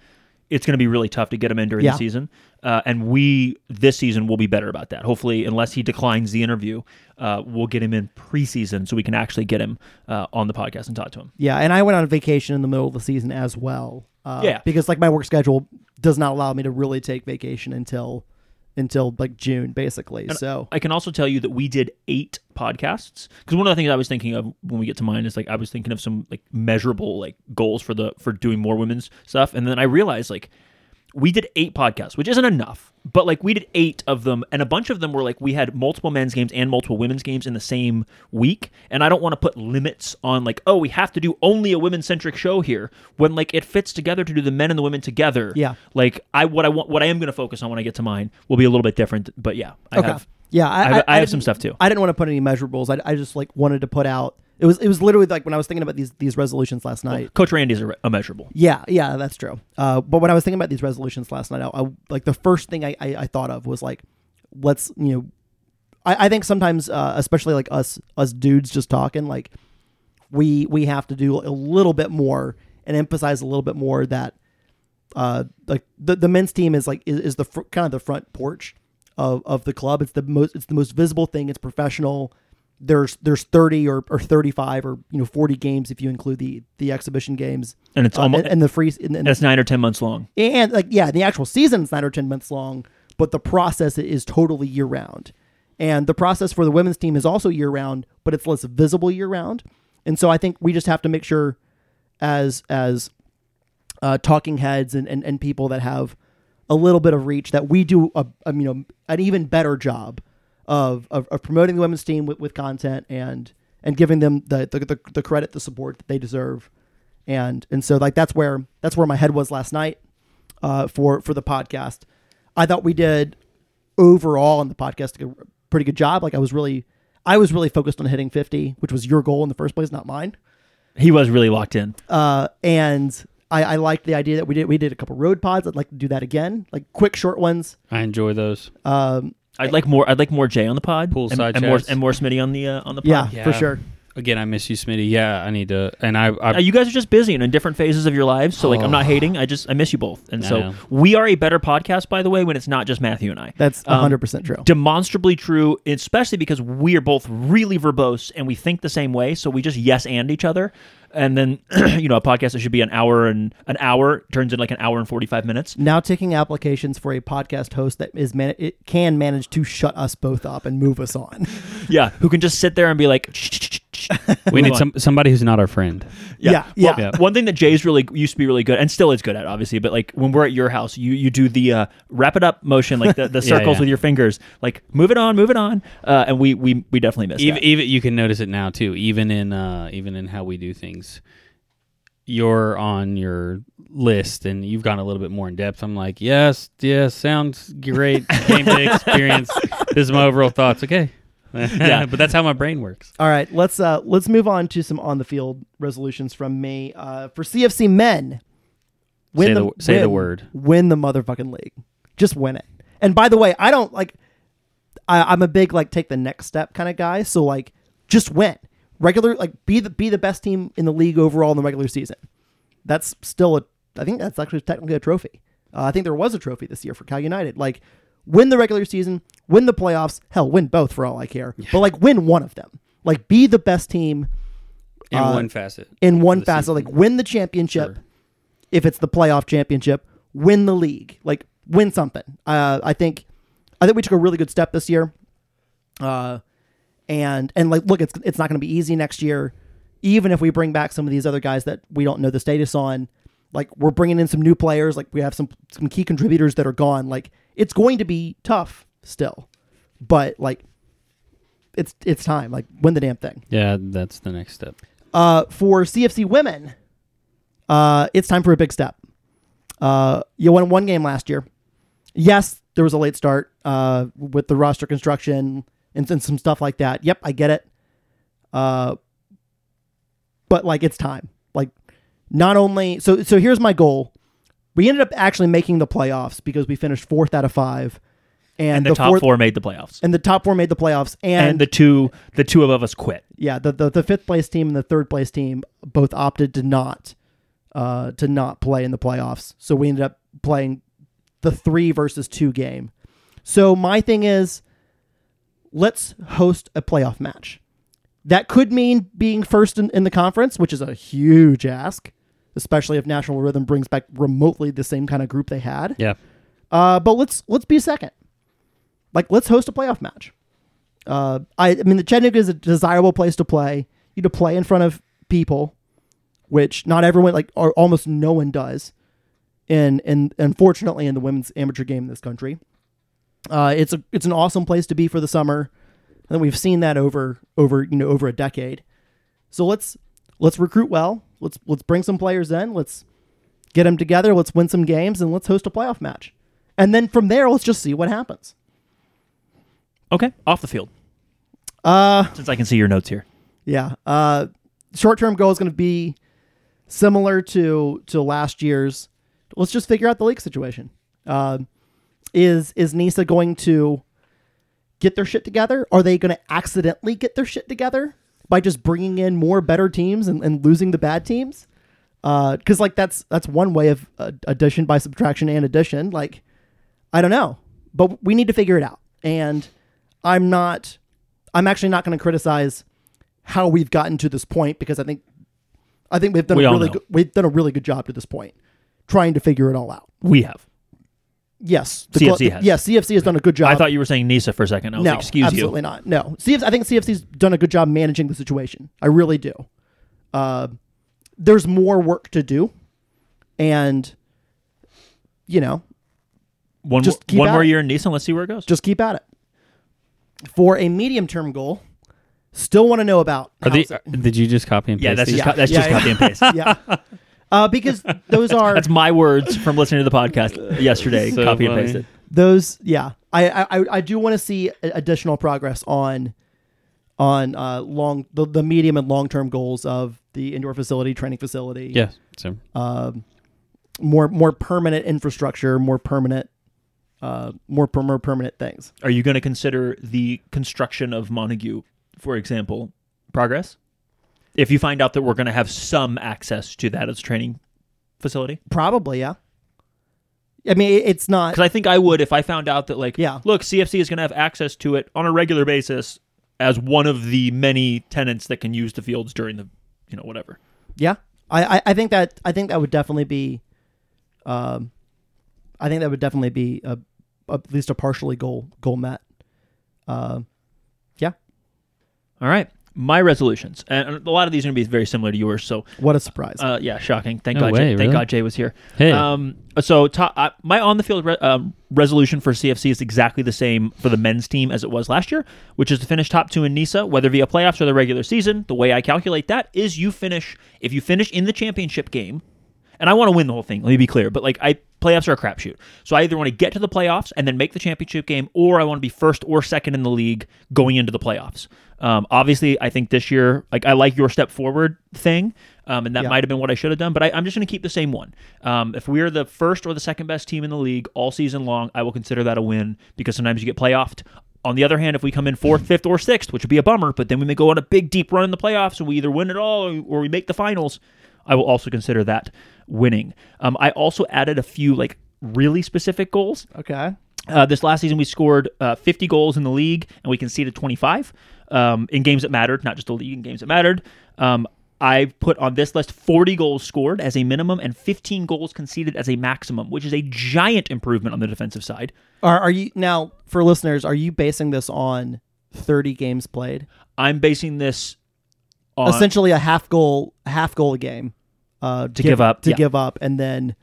it's going to be really tough to get him in during Yeah. the season. Uh, and we this season will be better about that. Hopefully, unless he declines the interview, uh, we'll get him in preseason so we can actually get him uh, on the podcast and talk to him. Yeah, and I went on vacation in the middle of the season as well. Uh, Yeah. because like my work schedule does not allow me to really take vacation until until like June, basically. so I can also tell you that we did eight podcasts because one of the things I was thinking of when we get to mine is like I was thinking of some like measurable like goals for the for doing more women's stuff, and then I realized like we did eight podcasts, which isn't enough, but like we did eight of them, and a bunch of them were like we had multiple men's games and multiple women's games in the same week, and I don't want to put limits on like oh we have to do only a women centric show here when like it fits together to do the men and the women together. Yeah. like I what I want what I am going to focus on when I get to mine will be a little bit different, but yeah, I have. yeah, I have- I have some stuff, too. I didn't want to put any measurables. I, I just like wanted to put out. It was it was literally like when I was thinking about these these resolutions last night. Coach Randy's a, a measurable. Yeah, yeah, that's true. Uh, but when I was thinking about these resolutions last night, I, I like the first thing I, I, I thought of was like, let's you know, I, I think sometimes, uh, especially like us us dudes just talking, like we we have to do a little bit more and emphasize a little bit more that uh like the the men's team is like is, is the fr- kind of the front porch of of the club. It's the most it's the most visible thing. It's professional. There's there's 30 or, or 35 or you know 40 games if you include the the exhibition games And it's uh, almost and, and the free and, and, it's nine or ten months long. and like yeah, the actual season's nine or ten months long, but the process is totally year round. And the process for the women's team is also year round, but it's less visible year round. And so I think we just have to make sure, as as uh, talking heads and, and, and people that have a little bit of reach, that we do a, a you know an even better job of of, of promoting the women's team with, with content and and giving them the, the the the credit, the support that they deserve. And and so like that's where that's where my head was last night uh, for for the podcast. I thought we did overall on the podcast a pretty good job. Like I was really I was really focused on hitting 50, which was your goal in the first place, not mine. He was really locked in. Uh, and I, I liked the idea that we did we did a couple road pods. I'd like to do that again, like quick short ones. I enjoy those. Um, I'd like more. I'd like more Jay on the pod, Poolside and, and more chats. and more Smitty on the uh, on the pod. yeah, Yeah. for sure. Again, I miss you, Smitty. Yeah, I need to. And I, I Uh, you guys are just busy and in different phases of your lives, so like I'm not Oh. hating. I just I miss you both, and I so know. we are a better podcast, by the way, when it's not just Matthew and I. That's Um, hundred percent true. demonstrably true, especially because we are both really verbose and we think the same way. So we just yes and each other, and then you know a podcast that should be an hour and an hour turns in like an hour and forty five minutes. Now taking applications for a podcast host that is man- it can manage to shut us both up and move us on. Yeah, who can just sit there and be like, we need some somebody who's not our friend. Yeah, Well, yeah. One thing that Jay's really used to be really good and still is good at, obviously, but like when we're at your house, you you do the uh, wrap it up motion, like the, the Yeah, circles yeah. with your fingers, like move it on, move it on, uh, and we we we definitely miss Even, that. even you can notice it now too. Even in uh, even in how we do things, you're on your list and you've gone a little bit more in depth. I'm like, yes, yes, sounds great. Game day experience. This is my overall thoughts. Okay, Yeah. but that's how my brain works. All right, let's uh let's move on to some on the field resolutions from me. Uh, for CFC men, Say the- say the word. Win the motherfucking league. Just win it. And by the way, I don't like. I, I'm a big like take the next step kind of guy. So like, just win. Regular like be the be the best team in the league overall in the regular season. That's still a. I think that's actually technically a trophy. Uh, I think there was a trophy this year for Cal United. Like, win the regular season, win the playoffs. Hell, win both for all I care. But like, win one of them. Like, be the best team In Uh, one facet. in one facet. season. Like, win the championship. Sure. If it's the playoff championship, win the league. Like, win something. Uh, I think, I think we took a really good step this year. Uh, and and like, look, it's it's not going to be easy next year. Even if we bring back some of these other guys that we don't know the status on, like we're bringing in some new players. Like we have some some key contributors that are gone. Like it's going to be tough still, but like it's it's time. Like win the damn thing. Yeah, that's the next step. Uh, for CFC women, uh, it's time for a big step. Uh, you won one game last year. Yes, there was a late start uh, with the roster construction and, and some stuff like that. Yep, I get it. Uh, but like it's time. Like not only so so here's my goal. We ended up actually making the playoffs because we finished fourth out of five, and, and the, top fourth, four made the playoffs, and the top four made the playoffs, and, and, the two the two above us quit. yeah, the, the the fifth place team and the third place team both opted to not uh to not play in the playoffs. So we ended up playing the 3 versus 2 game. So my thing is let's host a playoff match. That could mean being first in, in the conference, which is a huge ask, especially if Nashville Rhythm brings back remotely the same kind of group they had. Yeah. Uh, but let's let's be second. like let's host a playoff match. Uh, I, I mean, the Chattanooga is a desirable place to play. You to play in front of people, which not everyone, like, or almost no one does. And and unfortunately, in the women's amateur game in this country, uh, it's a it's an awesome place to be for the summer, and we've seen that over over you know over a decade. So let's let's recruit well. Let's let's bring some players in. Let's get them together. Let's win some games, and let's host a playoff match. And then from there, let's just see what happens. Okay, off the field. Uh, Since I can see your notes here. yeah. Uh, short term goal is going to be similar to to last year's. Let's just figure out the league situation. Uh, is is Nisa going to get their shit together? Are they going to accidentally get their shit together by just bringing in more better teams and, and losing the bad teams? Because like that's that's one way of uh, addition by subtraction and addition. Like I don't know, but we need to figure it out. And I'm not. I'm actually not going to criticize how we've gotten to this point because I think I think we've done We a really good, we've done a really good job to this point trying to figure it all out. We have. Yes, the CFC has. Yes, CFC has done a good job. I thought you were saying Nisa for a second. I was no, like, excuse absolutely not. No, CFC, I think CFC's done a good job managing the situation. I really do. Uh, there's more work to do, and you know. One, Just more, keep one more it. year in Nisa. Let's see where it goes. just keep at it. For a medium term goal, still want to know about. Are how's- the, did you just copy and paste yeah, that's these? just Yeah. co- that's Yeah, just yeah. copy and paste. yeah, uh, because those are That's my words from listening to the podcast yesterday. So copy and funny. pasted. those yeah i i, I do want to see additional progress on on uh long the, the medium and long term goals of the indoor facility training facility Yes. So um more more permanent infrastructure more permanent uh more, per- more permanent things Are you going to consider the construction of Montague, for example, progress? If you find out that we're going to have some access to that as a training facility, probably yeah. I mean it's not because I think I would if I found out that like, Yeah. look, CFC is going to have access to it on a regular basis as one of the many tenants that can use the fields during the, you know, whatever. yeah. I, I i think that i think that would definitely be um i think that would definitely be a, at least a partially goal goal met. Um yeah. All right, my resolutions, and a lot of these are going to be very similar to yours. So, what a surprise uh, yeah, shocking. Thank No God, way, Jay, thank? God Jay was here. hey, Um, so to, uh, my on the field re- um, resolution for CFC is exactly the same for the men's team as it was last year, which is to finish top two in NISA, whether via playoffs or the regular season. The way I calculate that is you finish if you finish in the championship game, and I want to win the whole thing. Let me be clear, but like I playoffs are a crapshoot, so I either want to get to the playoffs and then make the championship game, or I want to be first or second in the league going into the playoffs. Um, obviously, I think this year, like I like your step forward thing, um, and that Yeah. might have been what I should have done, but I, I'm just going to keep the same one. Um, if we are the first or the second best team in the league all season long, I will consider that a win because sometimes you get playoffed. On the other hand, if we come in fourth, fifth, or sixth, which would be a bummer, but then we may go on a big deep run in the playoffs and we either win it all or we make the finals, I will also consider that winning. Um, I also added a few like really specific goals. okay Uh, this last season, we scored uh, 50 goals in the league, and we conceded 25 um, in games that mattered, not just the league, in games that mattered. Um, I put on this list 40 goals scored as a minimum and 15 goals conceded as a maximum, which is a giant improvement on the defensive side. Are, are you now for listeners? Are you basing this on thirty games played? I'm basing this on Essentially, a half goal, half goal a game uh, to give up, to yeah. give up, and then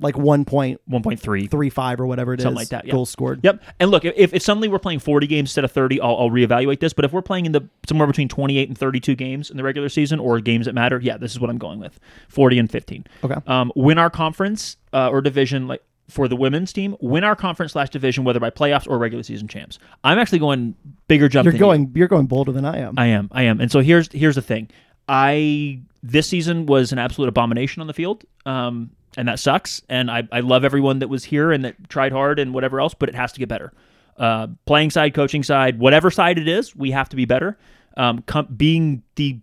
like one point one point three three five or whatever it is, Something like that, yeah. goals scored. Yep. And look, if, if suddenly we're playing 40 games instead of 30, I'll, I'll reevaluate this. But if we're playing in the somewhere between 28 and 32 games in the regular season or games that matter, yeah, this is what I'm going with 40 and 15. Okay. Um, win our conference uh, or division, like for the women's team, win our conference slash division, whether by playoffs or regular season champs. I'm actually going bigger jump. You're than you. going, you're going bolder than I am. I am. I am. And so here's here's the thing. I this season was an absolute abomination on the field. Um, and that sucks. And I, I love everyone that was here and that tried hard and whatever else, but it has to get better. Uh, playing side, coaching side, whatever side it is, we have to be better. Um, com- being the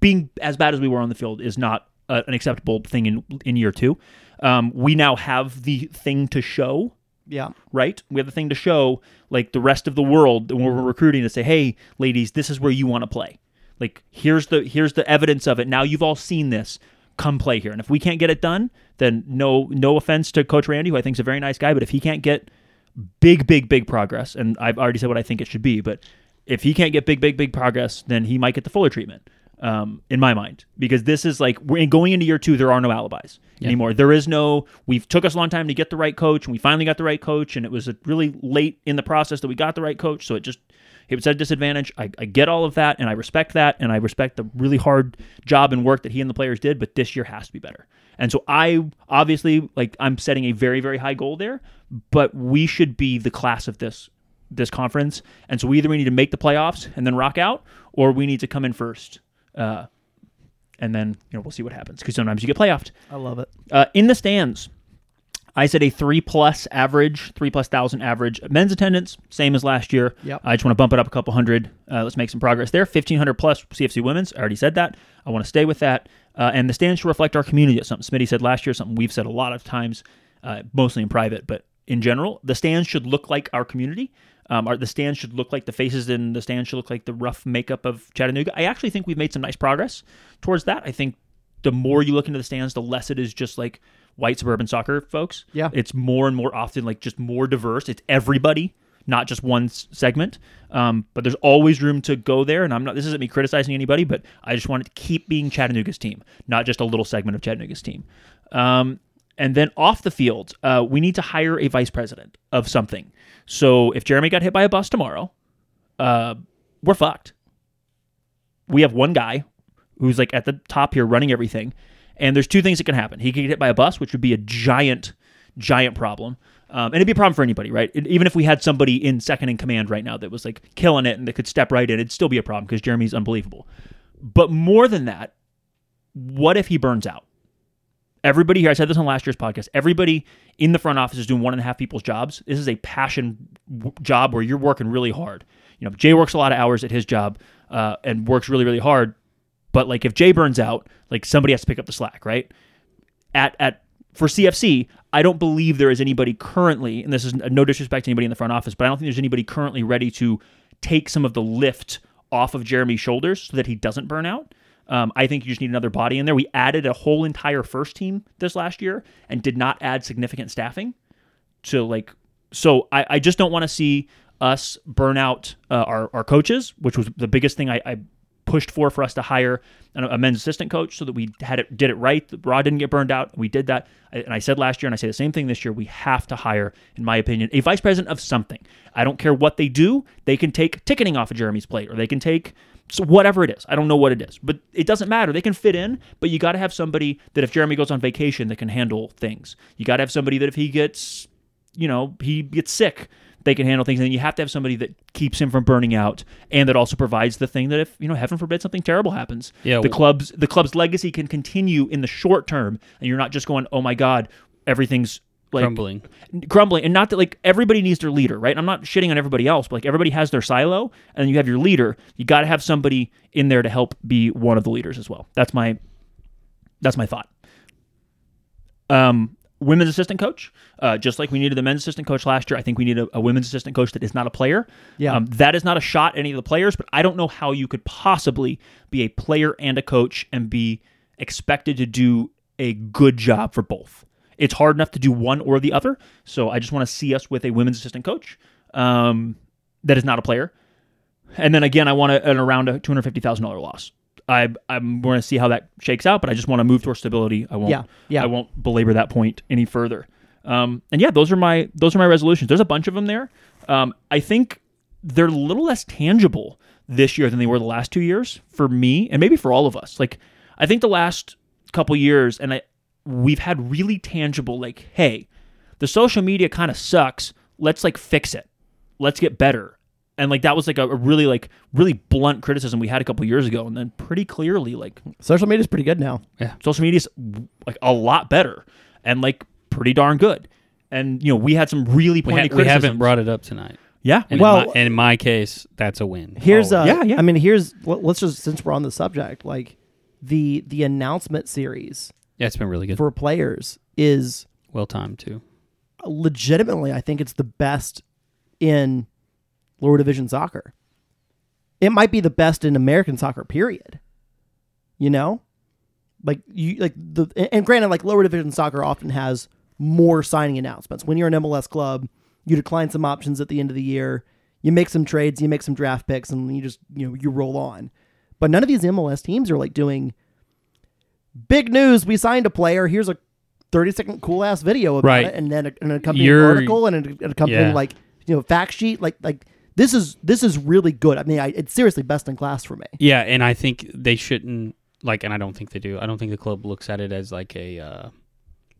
being as bad as we were on the field is not uh, an acceptable thing in in year two. Um, we now have the thing to show yeah. right? We have the thing to show like the rest of the world when we're recruiting to say, "Hey, ladies, this is where you want to play." Like here's the here's the evidence of it. Now you've all seen this. Come play here. And if we can't get it done, then no no offense to Coach Randy, who I think is a very nice guy, but if he can't get big, big, big progress, and I've already said what I think it should be, but if he can't get big, big, big progress, then he might get the Fuller treatment. Um, in my mind, because this is like we're going into year two, there are no alibis anymore. There is no. We've took us a long time to get the right coach, and we finally got the right coach, and it was a really late in the process that we got the right coach. So it just it was at a disadvantage. I, I get all of that, and I respect that, and I respect the really hard job and work that he and the players did. But this year has to be better. And so I obviously like I'm setting a very very high goal there, but we should be the class of this this conference. And so we either we need to make the playoffs and then rock out, or we need to come in first. Uh, and then you know we'll see what happens because sometimes you get playoffed. I love it. Uh, in the stands, I said a three plus average, three plus thousand average. Men's attendance, same as last year. Yep. I just want to bump it up a couple hundred. Uh, let's make some progress there. Fifteen hundred plus CFC women's. I already said that. I want to stay with that. Uh, and the stands should reflect our community. Something Smitty said last year. Something we've said a lot of times, uh, mostly in private, but in general, the stands should look like our community. Um, our, the stands should look like the faces in the stands should look like the rough makeup of Chattanooga. I actually think we've made some nice progress towards that. I think the more you look into the stands, the less it is just like white suburban soccer folks. Yeah. It's more and more often like just more diverse. It's everybody, not just one s- segment. Um, but there's always room to go there. And I'm not, this isn't me criticizing anybody, but I just want it to keep being Chattanooga's team, not just a little segment of Chattanooga's team. Um, and then off the field, uh, we need to hire a vice president of something. So if Jeremy got hit by a bus tomorrow, uh, we're fucked. We have one guy who's like at the top here running everything. And there's two things that can happen. He could get hit by a bus, which would be a giant, giant problem. Um, and it'd be a problem for anybody, right? It- even if we had somebody in second in command right now that was like killing it and that could step right in, it'd still be a problem because Jeremy's unbelievable. But more than that, what if he burns out? Everybody here, I said this on last year's podcast, everybody in the front office is doing one and a half people's jobs. This is a passion w- job where you're working really hard. You know, Jay works a lot of hours at his job uh, and works really, really hard. But like if Jay burns out, like somebody has to pick up the slack, right? At at for CFC, I don't believe there is anybody currently, and this is no disrespect to anybody in the front office, but I don't think there's anybody currently ready to take some of the lift off of Jeremy's shoulders so that he doesn't burn out. Um, I think you just need another body in there. We added a whole entire first team this last year and did not add significant staffing to like so I, I just don't want to see us burn out uh, our, our coaches which was the biggest thing I, I pushed for for us to hire a, a men's assistant coach so that we had it did it right. The Rod didn't get burned out. We did that. And I said last year and I say the same thing this year we have to hire in my opinion a vice president of something. I don't care what they do they can take ticketing off of Jeremy's plate or they can take so whatever it is I don't know what it is but it doesn't matter. They can fit in but you got to have somebody that if Jeremy goes on vacation that can handle things. You got to have somebody that if he gets you know, he gets sick, they can handle things. And you have to have somebody that keeps him from burning out and that also provides the thing that if, you know, heaven forbid something terrible happens, Yeah, the club's the club's legacy can continue in the short term. And you're not just going, Oh my God, everything's like Crumbling. crumbling and not that like everybody needs their leader right? I'm not shitting on everybody else but like everybody has their silo and you have your leader. You got to have somebody in there to help be one of the leaders as well. That's my that's my thought. Um women's assistant coach uh, just like we needed the men's assistant coach last year i think we need a, a women's assistant coach that is not a player. Yeah. um, that is not a shot at any of the players but i don't know how you could possibly be a player and a coach and be expected to do a good job for both it's hard enough to do one or the other. So I just want to see us with a women's assistant coach um, that is not a player. And then again, I want a, an around a two hundred fifty thousand dollar loss. I I'm going to see how that shakes out, but I just want to move towards stability. I won't. Yeah, yeah. I won't belabor that point any further. Um, and yeah, those are my those are my resolutions. There's a bunch of them there. Um, I think they're a little less tangible this year than they were the last two years for me, and maybe for all of us. Like I think the last couple years, and I we've had really tangible like, hey, the social media kind of sucks. Let's like fix it. Let's get better. And like that was like a, a really like really blunt criticism we had a couple years ago, and then pretty clearly like Social media's pretty good now. Yeah social media's like a lot better and like pretty darn good. And you know we had some really We, pointed ha- we haven't brought it up tonight. yeah, And Well- in my, and in my case, that's a win. Here's Oh, uh yeah, yeah. I mean here's let's just since we're on the subject, like the the announcement series yeah, it's been really good. for players is well timed too. legitimately I think it's the best in lower division soccer. It might be the best in American soccer period. You know? Like you like the and- and granted like lower division soccer often has more signing announcements. When you're an MLS club, You decline some options at the end of the year. You make some trades, you make some draft picks, and you just you know you roll on. But none of these MLS teams are like doing big news. We signed a player. Here's a 30 second cool ass video about Right. it, and then a, an accompanying You're- article and an an accompanying Yeah. like you know fact sheet. Like like this is this is really good. I mean, I, it's seriously best in class for me. Yeah, and I think they shouldn't like, and I don't think they do. I don't think the club looks at it as like a uh,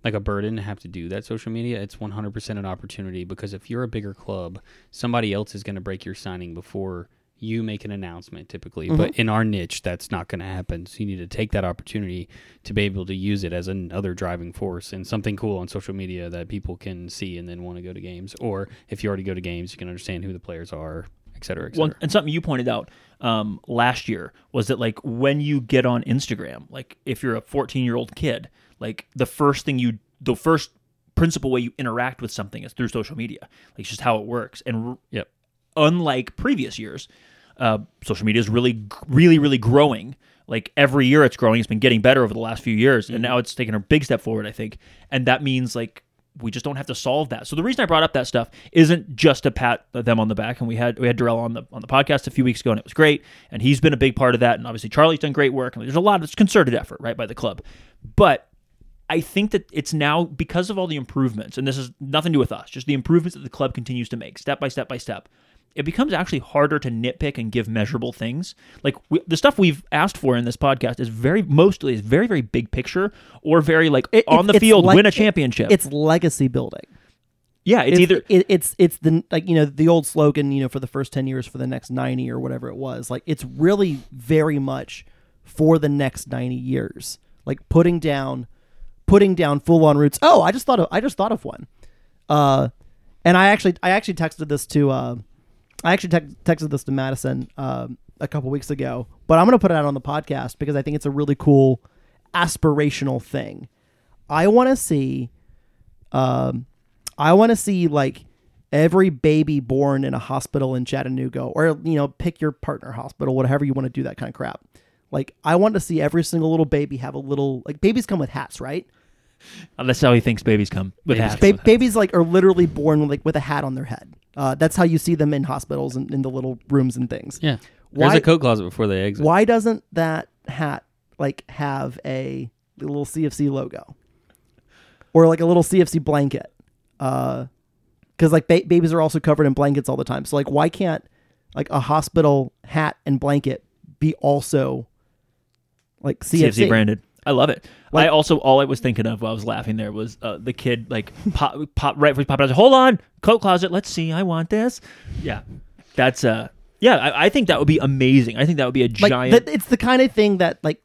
like a burden to have to do that social media. It's one hundred percent an opportunity because if you're a bigger club, somebody else is going to break your signing before you make an announcement. Typically, but in our niche, that's not going to happen. So you need to take that opportunity to be able to use it as another driving force and something cool on social media that people can see and then want to go to games. Or if you already go to games, you can understand who the players are, et cetera, et cetera. One, and something you pointed out um, last year was that like when you get on Instagram, like if you're a 14 year old kid, like the first thing you, the first principal way you interact with something is through social media. Like it's just how it works. And r- Yep. Unlike previous years, uh, social media is really, really, really growing. Like every year it's growing. It's been getting better over the last few years, and now it's taken a big step forward, I think. And that means like we just don't have to solve that. So the reason I brought up that stuff isn't just to pat them on the back. And we had we had Darrell on the on the podcast a few weeks ago, and it was great. And he's been a big part of that. And obviously Charlie's done great work. And there's a lot of concerted effort, right, by the club. But I think that it's now because of all the improvements, and this is nothing to do with us, just the improvements that the club continues to make, step by step by step. It becomes actually harder to nitpick and give measurable things. Like we, the stuff we've asked for in this podcast is very mostly is very very big picture or very like It- on it's- the field like- win a championship. It's legacy building. yeah, it's, either it, it's it's the like you know the old slogan you know for the first 10 years for the next 90 or whatever it was like it's really very much for the next 90 years like putting down putting down full on roots oh i just thought of i just thought of one uh and i actually i actually texted this to uh i actually tex texted this to madison um a couple weeks ago but i'm gonna put it out on the podcast because i think it's a really cool aspirational thing i want to see um I want to see like every baby born in a hospital in Chattanooga, or you know, pick your partner hospital, whatever you want to do that kind of crap. Like, I want to see every single little baby have a little like babies come with hats, right? that's how he thinks babies come with Babies hats. Ba- babies like are literally born like with a hat on their head. Uh, that's how you see them in hospitals and in the little rooms and things. Yeah. There's Why- a coat closet before they exit. Why doesn't that hat like have a little CFC logo or like a little CFC blanket? Uh, because like ba- babies are also covered in blankets all the time. So like, why can't like a hospital hat and blanket be also like CFC, CFC branded. I love it. Like- I also all I was thinking of while I was laughing there was uh, the kid like pop pop right he popped out. Hold on, coat closet. Let's see. I want this. Yeah, that's uh yeah. I, I think that would be amazing. I think that would be a Like giant. that, it's the kind of thing that like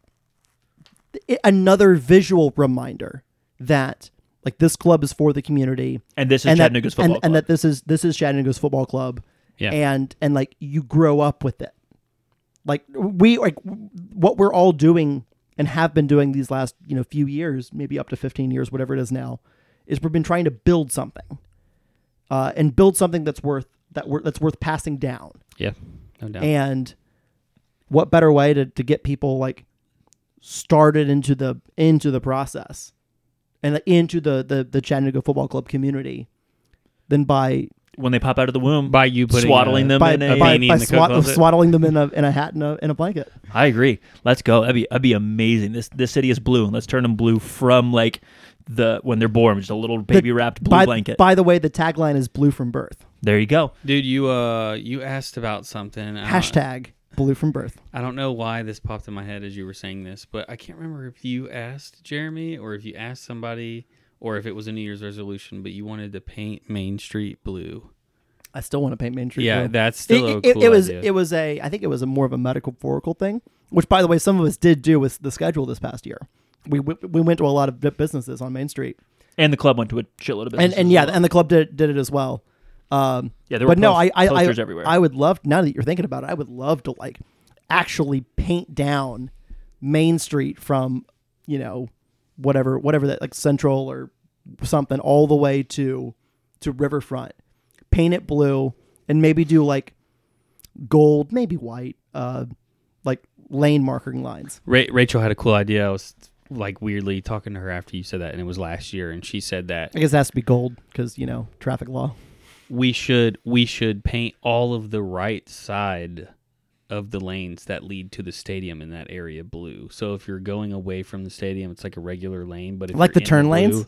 it, another visual reminder that like this club is for the community and this is and that, football and, and that this is this is Chattanooga's football club. Yeah. And and like you grow up with it. Like we like what we're all doing and have been doing these last, you know, few years, maybe up to 15 years, whatever it is now, is we've been trying to build something. Uh, and build something that's worth that wor- that's worth passing down. Yeah. No doubt. And what better way to, to get people like started into the into the process and like, into the, the the Chattanooga Football Club community than by when they pop out of the womb, by you putting swaddling a- them by, in a. by, beanie by in the coat swat- swaddling them in a in a hat and a in a blanket. I agree. Let's go. That'd be that'd be amazing. This this city is blue, and let's turn them blue from like the when they're born, just a little baby wrapped blue by, blanket. By the way, the tagline is blue from birth. there you go. Dude, you uh you asked about something. I Hashtag blue from birth. I don't know why this popped in my head as you were saying this, but I can't remember if you asked Jeremy or if you asked somebody or if it was a New Year's resolution, but you wanted to paint Main Street blue. I still want to paint Main Street yeah, blue. that's still a it, it- cool it was idea. it was a I think it was a more of a metaphorical thing, which by the way some of us did do with the schedule this past year. We we, we went to a lot of businesses on Main Street, And the club went to a shitload of business. and and yeah, and the club did did it as well. Um, Yeah, there were but no, I I, I, everywhere. I would love now that you're thinking about it, I would love to like actually paint down Main Street from you know whatever whatever that like Central or something all the way to to Riverfront, paint it blue, and maybe do like gold, maybe white, uh, like lane marking lines. Ra- Rachel had a cool idea. I was like weirdly talking to her after you said that, and it was last year, and she said that I guess it has to be gold because you know traffic law. we should we should paint all of the right side of the lanes that lead to the stadium in that area blue. So if you're going away from the stadium, it's like a regular lane. But if Like the turn blue- lanes?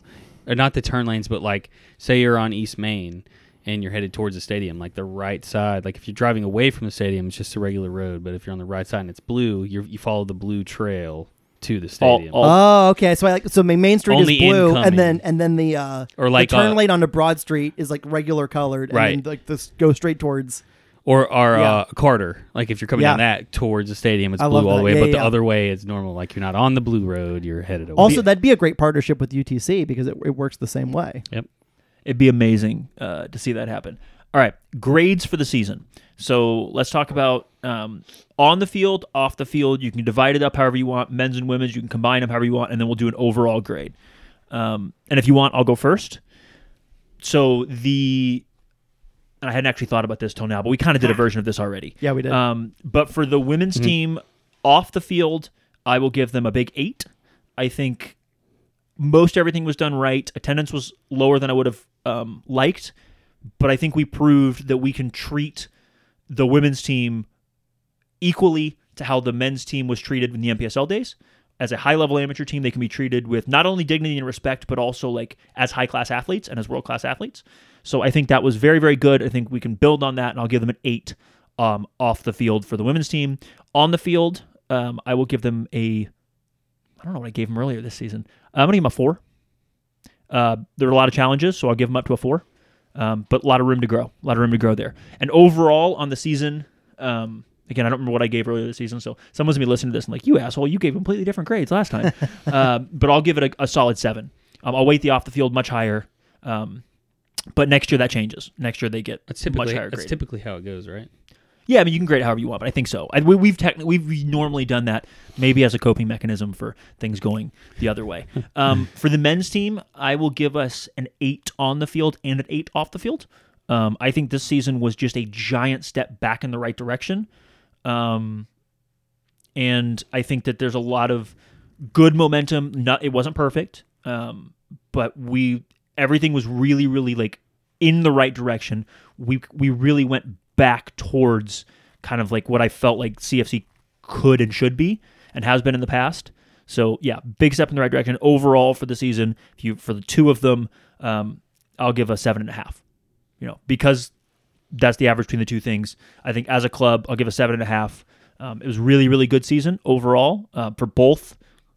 or not the turn lanes, but like say you're on East Main and you're headed towards the stadium, like the right side. Like if you're driving away from the stadium, it's just a regular road. But if you're on the right side and it's blue, you you follow the blue trail to the stadium. all- Oh, okay. So I like so my main street is blue, incoming. and then and then the uh Or like, the turn uh, lane onto Broad Street is like regular colored, and Right. then like this go straight towards. Or or Yeah. uh, Carter, like if you're coming Yeah. down that towards the stadium, it's I blue all the way. Yeah, but yeah, the other way, it's normal. Like you're not on the blue road, you're headed away. Also, that'd be a great partnership with UTC because it, it works the same way. yep. It'd be amazing uh, to see that happen. All right, grades for the season. So let's talk about um, on the field, off the field. You can divide it up however you want, men's and women's. You can combine them however you want, and then we'll do an overall grade. Um, and if you want, I'll go first. So the I hadn't actually thought about this till now, but we kind of did a version of this already. Yeah, we did. Um, but for the women's team off the field, I will give them a big eight. I think most everything was done right. Attendance was lower than I would have um, liked, but I think we proved that we can treat the women's team equally to how the men's team was treated in the MPSL days. As a high level amateur team, they can be treated with not only dignity and respect, but also like as high class athletes and as world class athletes. So I think that was very, very good. I think we can build on that, and I'll give them an eight um, off the field for the women's team. On the field, um, I will give them a. I don't know what I gave them earlier this season. I'm gonna give them a four. Uh, there are a lot of challenges, so I'll give them up to a four. Um, but a lot of room to grow. A lot of room to grow there. And overall on the season, um, again, I don't remember what I gave earlier this season, so someone's gonna be listening to this and like, you asshole, you gave completely different grades last time. um, but I'll give it a, a solid seven. Um, I'll weight the off the field much higher. Um, but next year that changes. Next year they get That's much higher that's grade. typically how it goes, right? Yeah, I mean you can grade it however you want, but I think so. I, we, we've technically we've normally done that maybe as a coping mechanism for things going the other way. Um, for the men's team, I will give us an eight on the field and an eight off the field. Um, I think this season was just a giant step back in the right direction, um, and I think that there's a lot of good momentum. Not it wasn't perfect, um, but we everything was really really like in the right direction. We we really went back towards kind of like what I felt like CFC could and should be and has been in the past. So yeah, big step in the right direction overall for the season. If you for the two of them, um, I'll give a seven and a half. You know, because that's the average between the two things. I think as a club, I'll give a seven and a half. Um, it was really, really good season overall uh, for both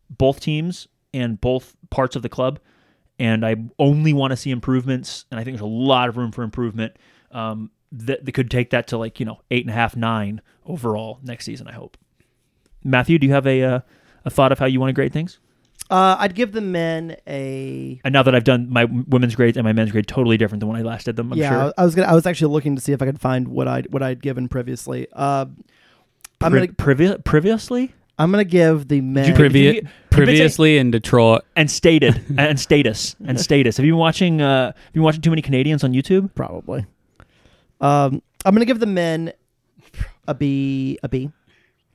both teams and both parts of the club. And I only want to see improvements, and I think there's a lot of room for improvement. Um, that, that could take that to like you know eight and a half, nine overall next season. I hope. Matthew, do you have a uh, a thought of how you want to grade things? Uh, I'd give the men a And now that I've done my women's grades and my men's grade totally different than when I last did them, I'm yeah. sure. I was gonna. I was actually looking to see if I could find what I what I'd given previously. Uh, I'm Pri- gonna previ- previously I'm gonna give the men. you- Previ- you've been saying- previously in Detroit, and stated and status and status. Have you been watching? Uh, have you been watching too many Canadians on YouTube? probably. Um, I'm gonna give the men a B, a B,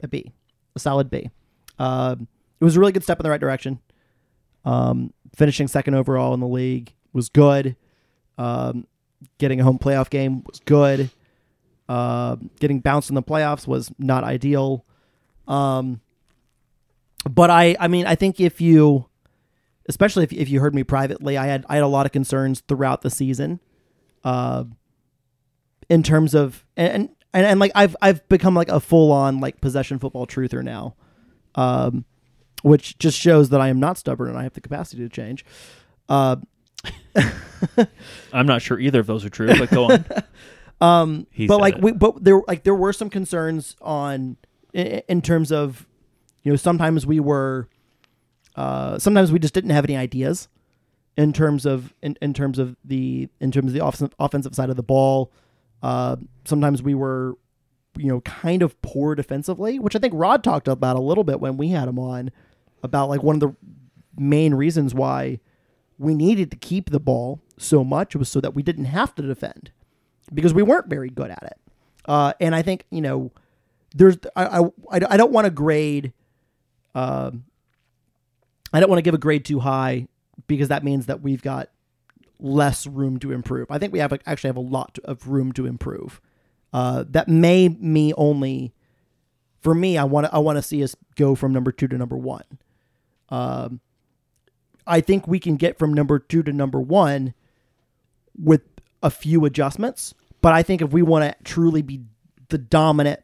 a B, a solid B. Um, it was a really good step in the right direction. Um, finishing second overall in the league was good. Um, getting a home playoff game was good. Uh, getting bounced in the playoffs was not ideal. Um, but I, I mean, I think if you, especially if, if you heard me privately, I had I had a lot of concerns throughout the season. Uh, in terms of and and, and like I've I've become like a full on like possession football truther now, um, which just shows that I am not stubborn and I have the capacity to change. Uh, I'm not sure either of those are true, but go on. um, but like we but there like there were some concerns on in, in terms of you know sometimes we were uh, sometimes we just didn't have any ideas in terms of in, in terms of the in terms of the offensive offensive side of the ball. Uh, sometimes we were you know kind of poor defensively, which I think Rod talked about a little bit when we had him on about like one of the main reasons why we needed to keep the ball so much was so that we didn't have to defend because we weren't very good at it. Uh, and I think you know, there's I I, I don't want to grade. Um, I don't want to give a grade too high because that means that we've got less room to improve. I think we have actually have a lot of room to improve. Uh, that may me only for me. I want to I want to see us go from number two to number one. Um, I think we can get from number two to number one with a few adjustments. But I think if we want to truly be the dominant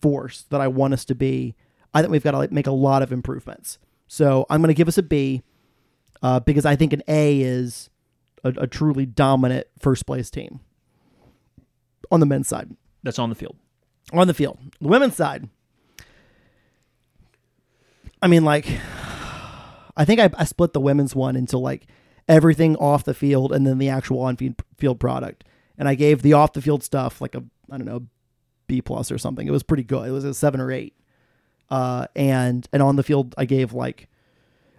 force that I want us to be, I think we've got to like, make a lot of improvements. So I'm going to give us a B uh, because I think an A is a, a truly dominant first place team on the men's side. That's on the field. On the field, the women's side. I mean, like, I think I, I split the women's one into like everything off the field and then the actual on field product. And I gave the off the field stuff like a I don't know B plus or something. It was pretty good. It was a seven or eight. Uh, and and on the field I gave like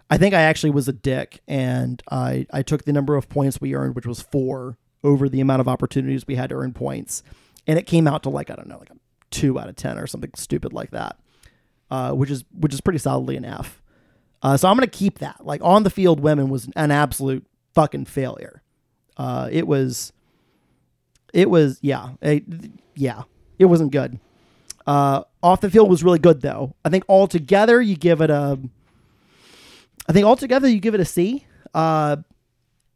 I think I actually was a dick and I I took the number of points we earned, which was four, over the amount of opportunities we had to earn points, and it came out to like I don't know like a two out of ten or something stupid like that, uh, which is which is pretty solidly an F. Uh, so I'm gonna keep that. Like on the field, women was an absolute fucking failure. Uh, it was, it was yeah, it, yeah, it wasn't good. Uh, off the field was really good though. I think altogether you give it a. I think altogether you give it a C. Uh,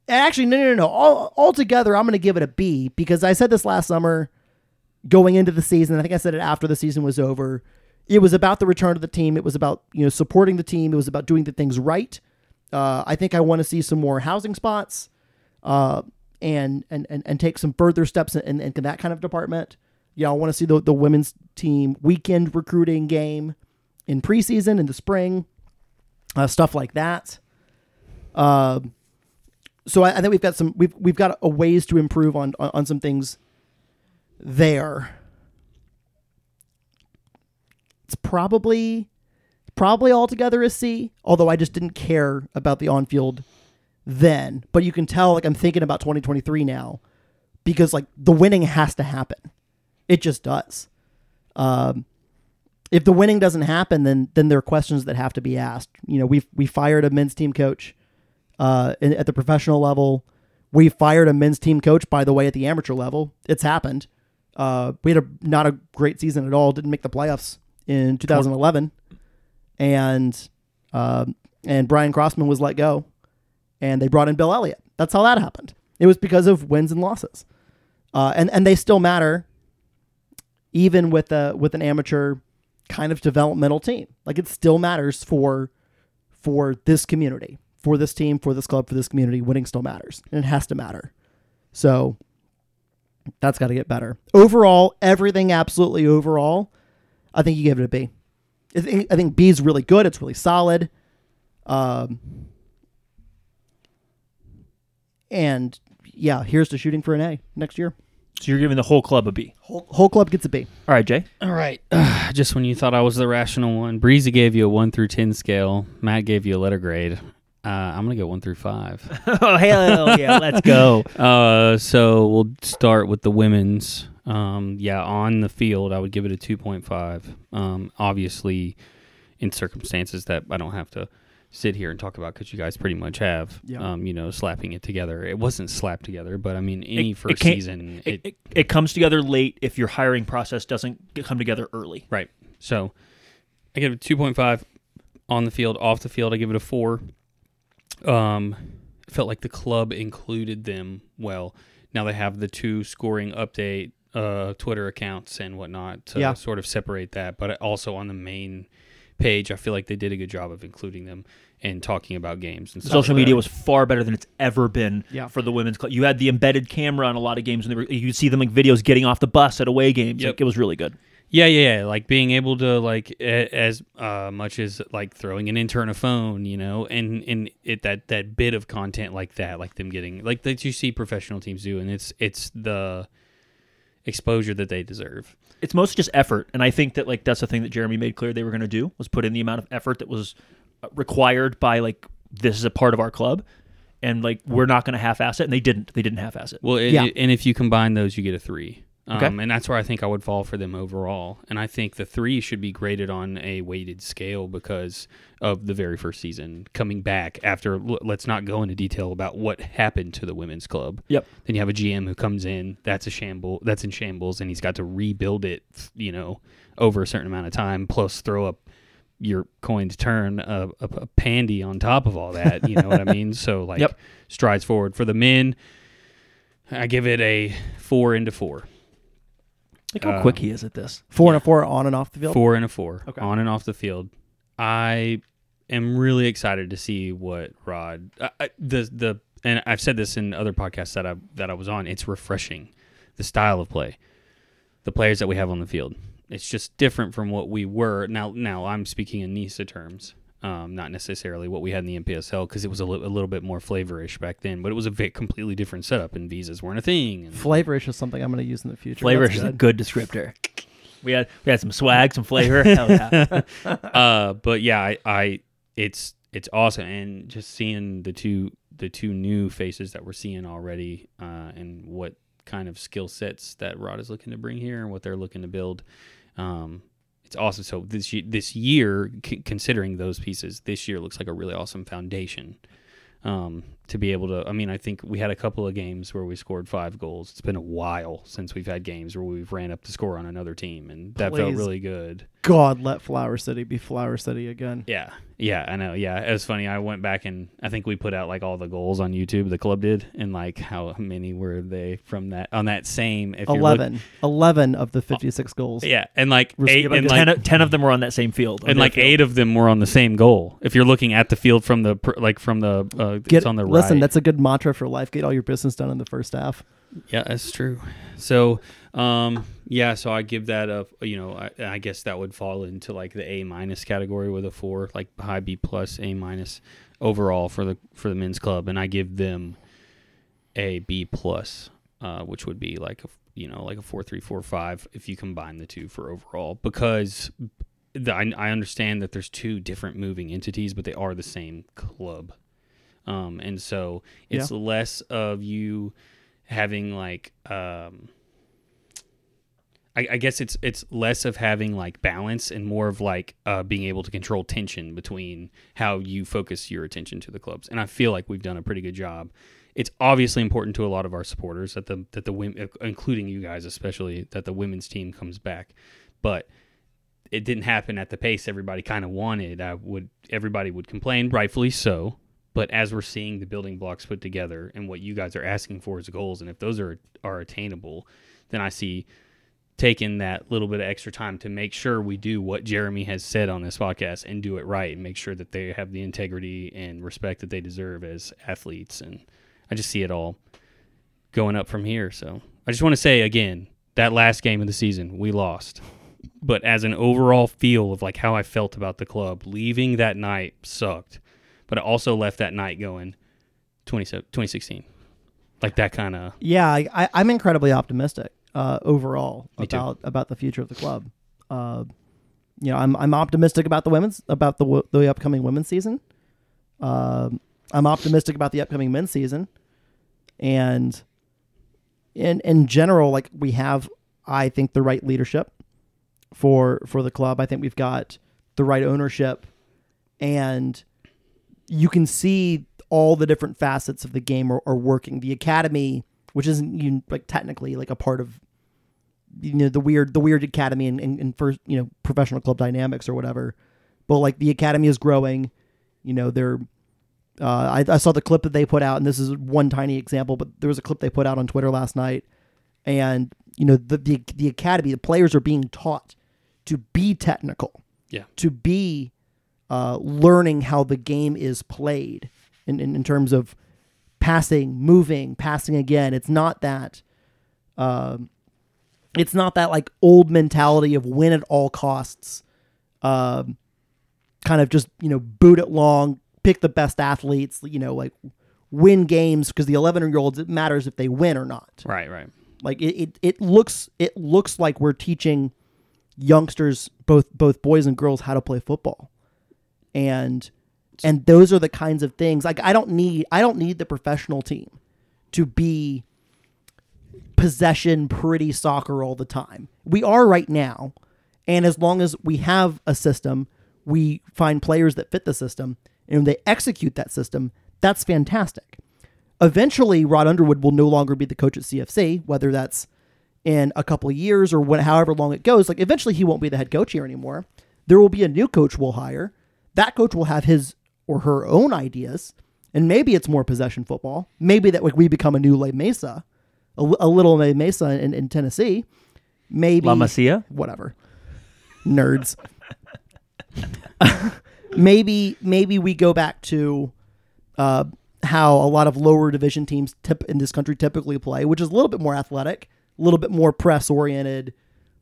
actually, no, no, no, no. All altogether, I'm going to give it a B because I said this last summer, going into the season. I think I said it after the season was over it was about the return of the team. It was about you know supporting the team. It was about doing the things right. Uh, I think I want to see some more housing spots, uh, and, and and and take some further steps in, in, in that kind of department. Yeah, I want to see the the women's team weekend recruiting game in preseason in the spring, uh, stuff like that. Uh, so I, I, think we've got some we've we've got a ways to improve on on, on some things there it's probably probably altogether a C, although I just didn't care about the on field then. But you can tell like I'm thinking about 2023 now because like the winning has to happen. It just does. Um, if the winning doesn't happen, then then there are questions that have to be asked. You know, we we fired a men's team coach uh, in, at the professional level. We fired a men's team coach, by the way, at the amateur level. It's happened. Uh, we had a not a great season at all. Didn't make the playoffs in 2011, and um, and Brian Crossman was let go, and they brought in Bill Elliott. That's how that happened. It was because of wins and losses, uh, and and they still matter, even with a with an amateur kind of developmental team. Like it still matters for for this community, for this team, for this club, for this community. Winning still matters, and it has to matter. So that's got to get better. Overall, everything absolutely overall I think you give it a B. I think, I think B is really good. It's really solid. Um, and yeah, here's the shooting for an A next year. So you're giving the whole club a B. Whole, whole club gets a B. All right, Jay. All right. just when you thought I was the rational one, Breezy gave you a one through ten scale. Matt gave you a letter grade. Uh, I'm gonna go one through five. oh hell yeah, let's go. Uh, so we'll start with the women's. Um, yeah, on the field, I would give it a 2.5. Um, obviously, in circumstances that I don't have to sit here and talk about because you guys pretty much have, yeah. um, you know, slapping it together. It wasn't slapped together, but I mean, any it, first it season, it, it, it comes together late if your hiring process doesn't come together early. Right. So I give it 2.5 on the field. Off the field, I give it a four. Um, felt like the club included them well. Now they have the two scoring update uh, Twitter accounts and whatnot to yeah. sort of separate that. But also on the main page, I feel like they did a good job of including them and talking about games. And social media was far better than it's ever been yeah. for the women's club. You had the embedded camera on a lot of games, and you could see them like videos getting off the bus at away games. Yep. Like, it was really good. Yeah, yeah, yeah, like being able to like as uh, much as like throwing an intern a phone, you know, and and it that that bit of content like that, like them getting like that you see professional teams do, and it's it's the exposure that they deserve. It's mostly just effort, and I think that like that's the thing that Jeremy made clear they were going to do was put in the amount of effort that was uh, required by like this is a part of our club, and like we're not going to half-ass it, and they didn't. They didn't half-ass it. Well, it, yeah. and if you combine those, you get a three. Okay. Um, and that's where I think I would fall for them overall. And I think the three should be graded on a weighted scale because of the very first season coming back after. Let's not go into detail about what happened to the women's club. Yep. Then you have a GM who comes in that's a shamble that's in shambles, and he's got to rebuild it. You know, over a certain amount of time, plus throw up your coined turn a, a, a pandy on top of all that. You know what I mean? So like Yep. strides forward for the men. I give it a four into four. Look how Uh, quick he is at this. Four and a four on and off the field. Four and a four Okay. on and off the field. I am really excited to see what Rod uh, uh, the the and I've said this in other podcasts that I that I was on. It's refreshing, the style of play, the players that we have on the field. It's just different from what we were. Now now I'm speaking in NISA terms. Um, not necessarily what we had in the MPSL because it was a, li- a little bit more flavorish back then, but it was a vi- completely different setup and visas weren't a thing. And Flavorish is something I'm going to use in the future. Flavor That's is a good. good descriptor. We had we had some swag, some flavor. Hell yeah. uh, but yeah, I, I it's it's awesome, and just seeing the two the two new faces that we're seeing already, uh, and what kind of skill sets that Rod is looking to bring here, and what they're looking to build. Um, it's awesome. So this this year, c- considering those pieces, this year looks like a really awesome foundation. Um, to be able to, I mean, I think we had a couple of games where we scored five goals. It's been a while since we've had games where we've ran up the score on another team, and that felt really good. God, let Flower City be Flower City again. Yeah, yeah, I know. Yeah, it was funny. I went back and I think we put out like all the goals on YouTube. The club did, and like how many were they from that on that same? If you're look- 11. 11 of the 56 goals. yeah, and like Was- eight, yeah, but and ten, like of- 10 of them were on that same field. and like field. eight of them were on the same goal. If you're looking at the field from the like from the uh, Get, it's on the right. listen, right. that's a good mantra for life. Get all your business done in the first half. Yeah, that's true. So, um, yeah, so I give that a, you know, I, I guess that would fall into like the A minus category with a four, like high B plus, A minus overall for the for the men's club, and I give them a B plus, uh, which would be like a you know like a four three four five if you combine the two for overall because. The, I, I understand that there's two different moving entities, but they are the same club. Um, and so it's less of you having like um I, I guess it's it's less of having like balance and more of like uh, being able to control tension between how you focus your attention to the clubs. And I feel like we've done a pretty good job. It's obviously important to a lot of our supporters that the that the women, including you guys especially, that the women's team comes back. But it didn't happen at the pace everybody kind of wanted. I would everybody would complain, rightfully so. But as we're seeing the building blocks put together and what you guys are asking for as goals, and if those are are attainable, then I see taking that little bit of extra time to make sure we do what Jeremy has said on this podcast and do it right and make sure that they have the integrity and respect that they deserve as athletes. And I just see it all going up from here. So I just want to say again, that last game of the season, we lost. But as an overall feel of like how I felt about the club, leaving that night sucked. But I also left that night going 20, 2016. Like that kind of Yeah, I, I, I'm incredibly optimistic uh, overall Me too. about about the future of the club. Uh, you know, I'm I'm optimistic about the women's about the the upcoming women's season. Um, I'm optimistic about the upcoming men's season, and in in general, like we have, I think the right leadership for for the club. I think we've got the right ownership, and you can see all the different facets of the game are, are working. The academy, which isn't you like technically like a part of you know the weird the weird academy and, and, and first you know professional club dynamics or whatever, but like the academy is growing. You know they're. Uh, I, I saw the clip that they put out, and this is one tiny example, but there was a clip they put out on Twitter last night, and you know the the, the academy, the players are being taught to be technical, Yeah. to be uh, learning how the game is played in, in, in terms of passing, moving, passing again. It's not that. Um, it's not that like old mentality of win at all costs. Um, kind of just you know boot it long, pick the best athletes. You know like win games because the eleven year olds it matters if they win or not. right, right. Like it, it, it looks it looks like we're teaching youngsters both both boys and girls how to play football. And and those are the kinds of things like I don't need I don't need the professional team to be possession, pretty soccer all the time. We are right now. And as long as we have a system, we find players that fit the system and they execute that system, that's fantastic. Eventually, Rod Underwood will no longer be the coach at CFC, whether that's in a couple of years or what, however long it goes. Like eventually, he won't be the head coach here anymore. There will be a new coach we'll hire. That coach will have his or her own ideas, and maybe it's more possession football. Maybe that like we become a new La Mesa, a, a little La Mesa in, in Tennessee. Maybe La Masia? whatever, nerds. maybe maybe we go back to uh, how a lot of lower division teams tip in this country typically play, which is a little bit more athletic, a little bit more press oriented,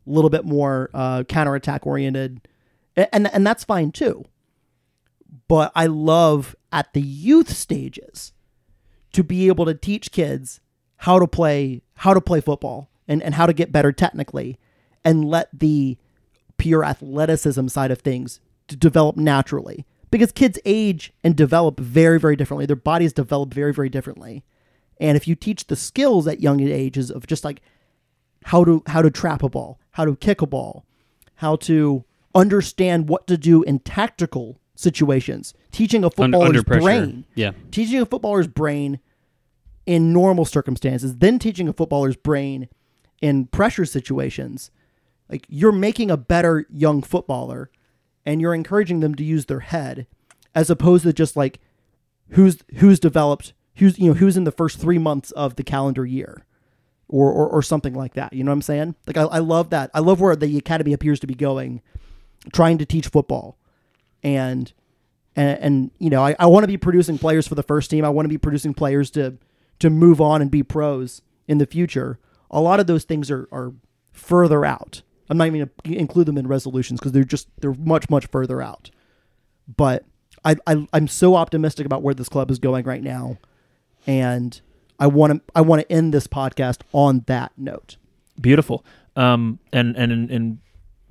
a little bit more uh, counterattack oriented, and and that's fine too. But I love at the youth stages to be able to teach kids how to play how to play football and, and how to get better technically and let the pure athleticism side of things to develop naturally. Because kids age and develop very very differently. Their bodies develop very very differently. And if you teach the skills at young ages of just like how to how to trap a ball how to kick a ball how to understand what to do in tactical situations. Teaching a footballer's brain. Yeah. teaching a footballer's brain in normal circumstances, then teaching a footballer's brain in pressure situations, like you're making a better young footballer and you're encouraging them to use their head as opposed to just like who's who's developed who's you know who's in the first three months of the calendar year or or, or something like that. You know what i'm saying? Like I, I love that. I love where the academy appears to be going trying to teach football and and, and you know I, I want to be producing players for the first team. I want to be producing players to to move on and be pros in the future. A lot of those things are are further out. I'm not even to include them in resolutions because they're just they're much much further out. But I, I I'm so optimistic about where this club is going right now, and I want to I want to end this podcast on that note. Beautiful. Um, and and, and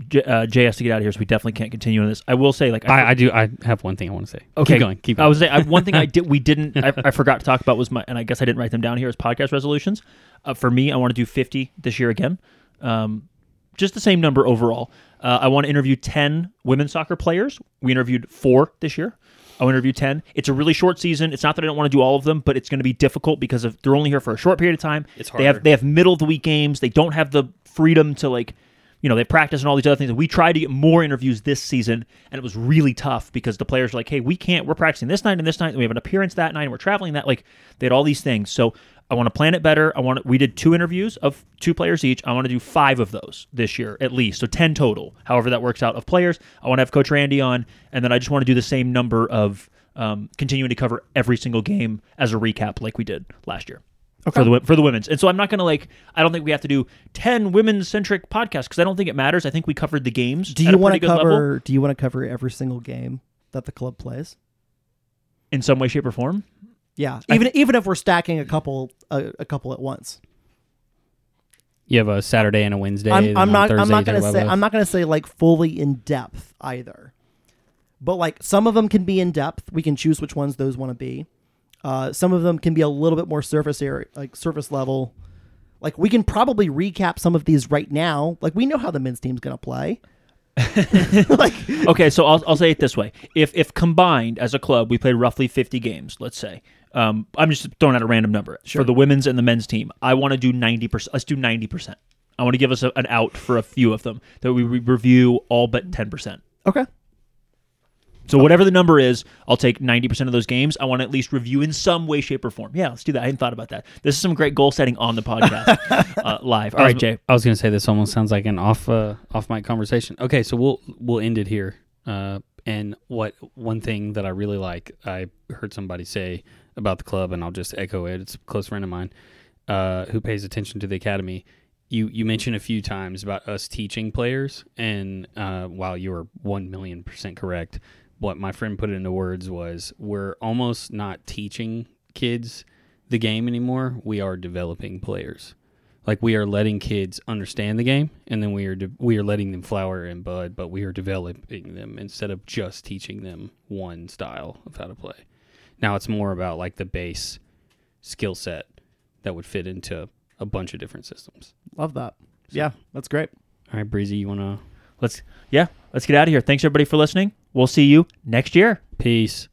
Jay, uh, has to get out of here, so we definitely can't continue on this. I will say, like, I, I do. I have one thing I want to say. Okay, Keep going. Keep I was say I, one thing I did we didn't I, I forgot to talk about was my and I guess I didn't write them down here as podcast resolutions. Uh, for me, I want to do fifty this year again, um, just the same number overall. Uh, I want to interview ten women's soccer players. We interviewed four this year. I want to interview ten. It's a really short season. It's not that I don't want to do all of them, but it's going to be difficult because of they're only here for a short period of time. It's They have they have middle of the week games. They don't have the freedom to like you know, they practice and all these other things. We tried to get more interviews this season, and it was really tough because the players were like, hey, we can't, we're practicing this night and this night, and we have an appearance that night, and we're traveling that. Like, they had all these things. So I want to plan it better. I want to, we did two interviews of two players each. I want to do five of those this year at least. So 10 total, however that works out, of players. I want to have Coach Randy on, and then I just want to do the same number of um, continuing to cover every single game as a recap like we did last year for the for the women's. And so I'm not going to like. I don't think we have to do ten women's centric podcasts because I don't think it matters. I think we covered the games. Do you want to cover? level Do you want to cover every single game that the club plays? in some way, shape, or form? Yeah, even even if we're stacking a couple a, a couple at once. you have a Saturday and a Wednesday. I'm, and I'm on not. I'm Thursday not gonna say. I'm not gonna say like fully in depth either. But like some of them can be in depth. We can choose which ones those want to be. Uh, some of them can be a little bit more surface area, like surface level. Like we can probably recap some of these right now. Like we know how the men's team's gonna play. like Okay, so I'll, I'll say it this way: if if combined as a club we played roughly 50 games, let's say, um, I'm just throwing out a random number for the women's and the men's team. I want to do 90 percent. Let's do 90 percent. I want to give us a, an out for a few of them that we re- review all but 10 percent. okay, So whatever the number is, I'll take 90% of those games. I want to at least review in some way, shape, or form. Yeah, let's do that. I hadn't thought about that. This is some great goal setting on the podcast uh, live. All right, Jay. I was going to say this almost sounds like an off uh, off mic conversation. Okay, so we'll we'll end it here. Uh, and what one thing that I really like, I heard somebody say about the club, and I'll just echo it. It's a close friend of mine uh, who pays attention to the academy. You you mentioned a few times about us teaching players, and uh, while you were one million percent correct, what my friend put into words was we're almost not teaching kids the game anymore. We are developing players like we are letting kids understand the game and then we are de- we are letting them flower and bud but we are developing them instead of just teaching them one style of how to play now it's more about like the base skill set that would fit into a bunch of different systems. Love that. Yeah, that's great. All right, Breezy, you want to Let's yeah, let's get out of here. Thanks everybody for listening. We'll see you next year. peace?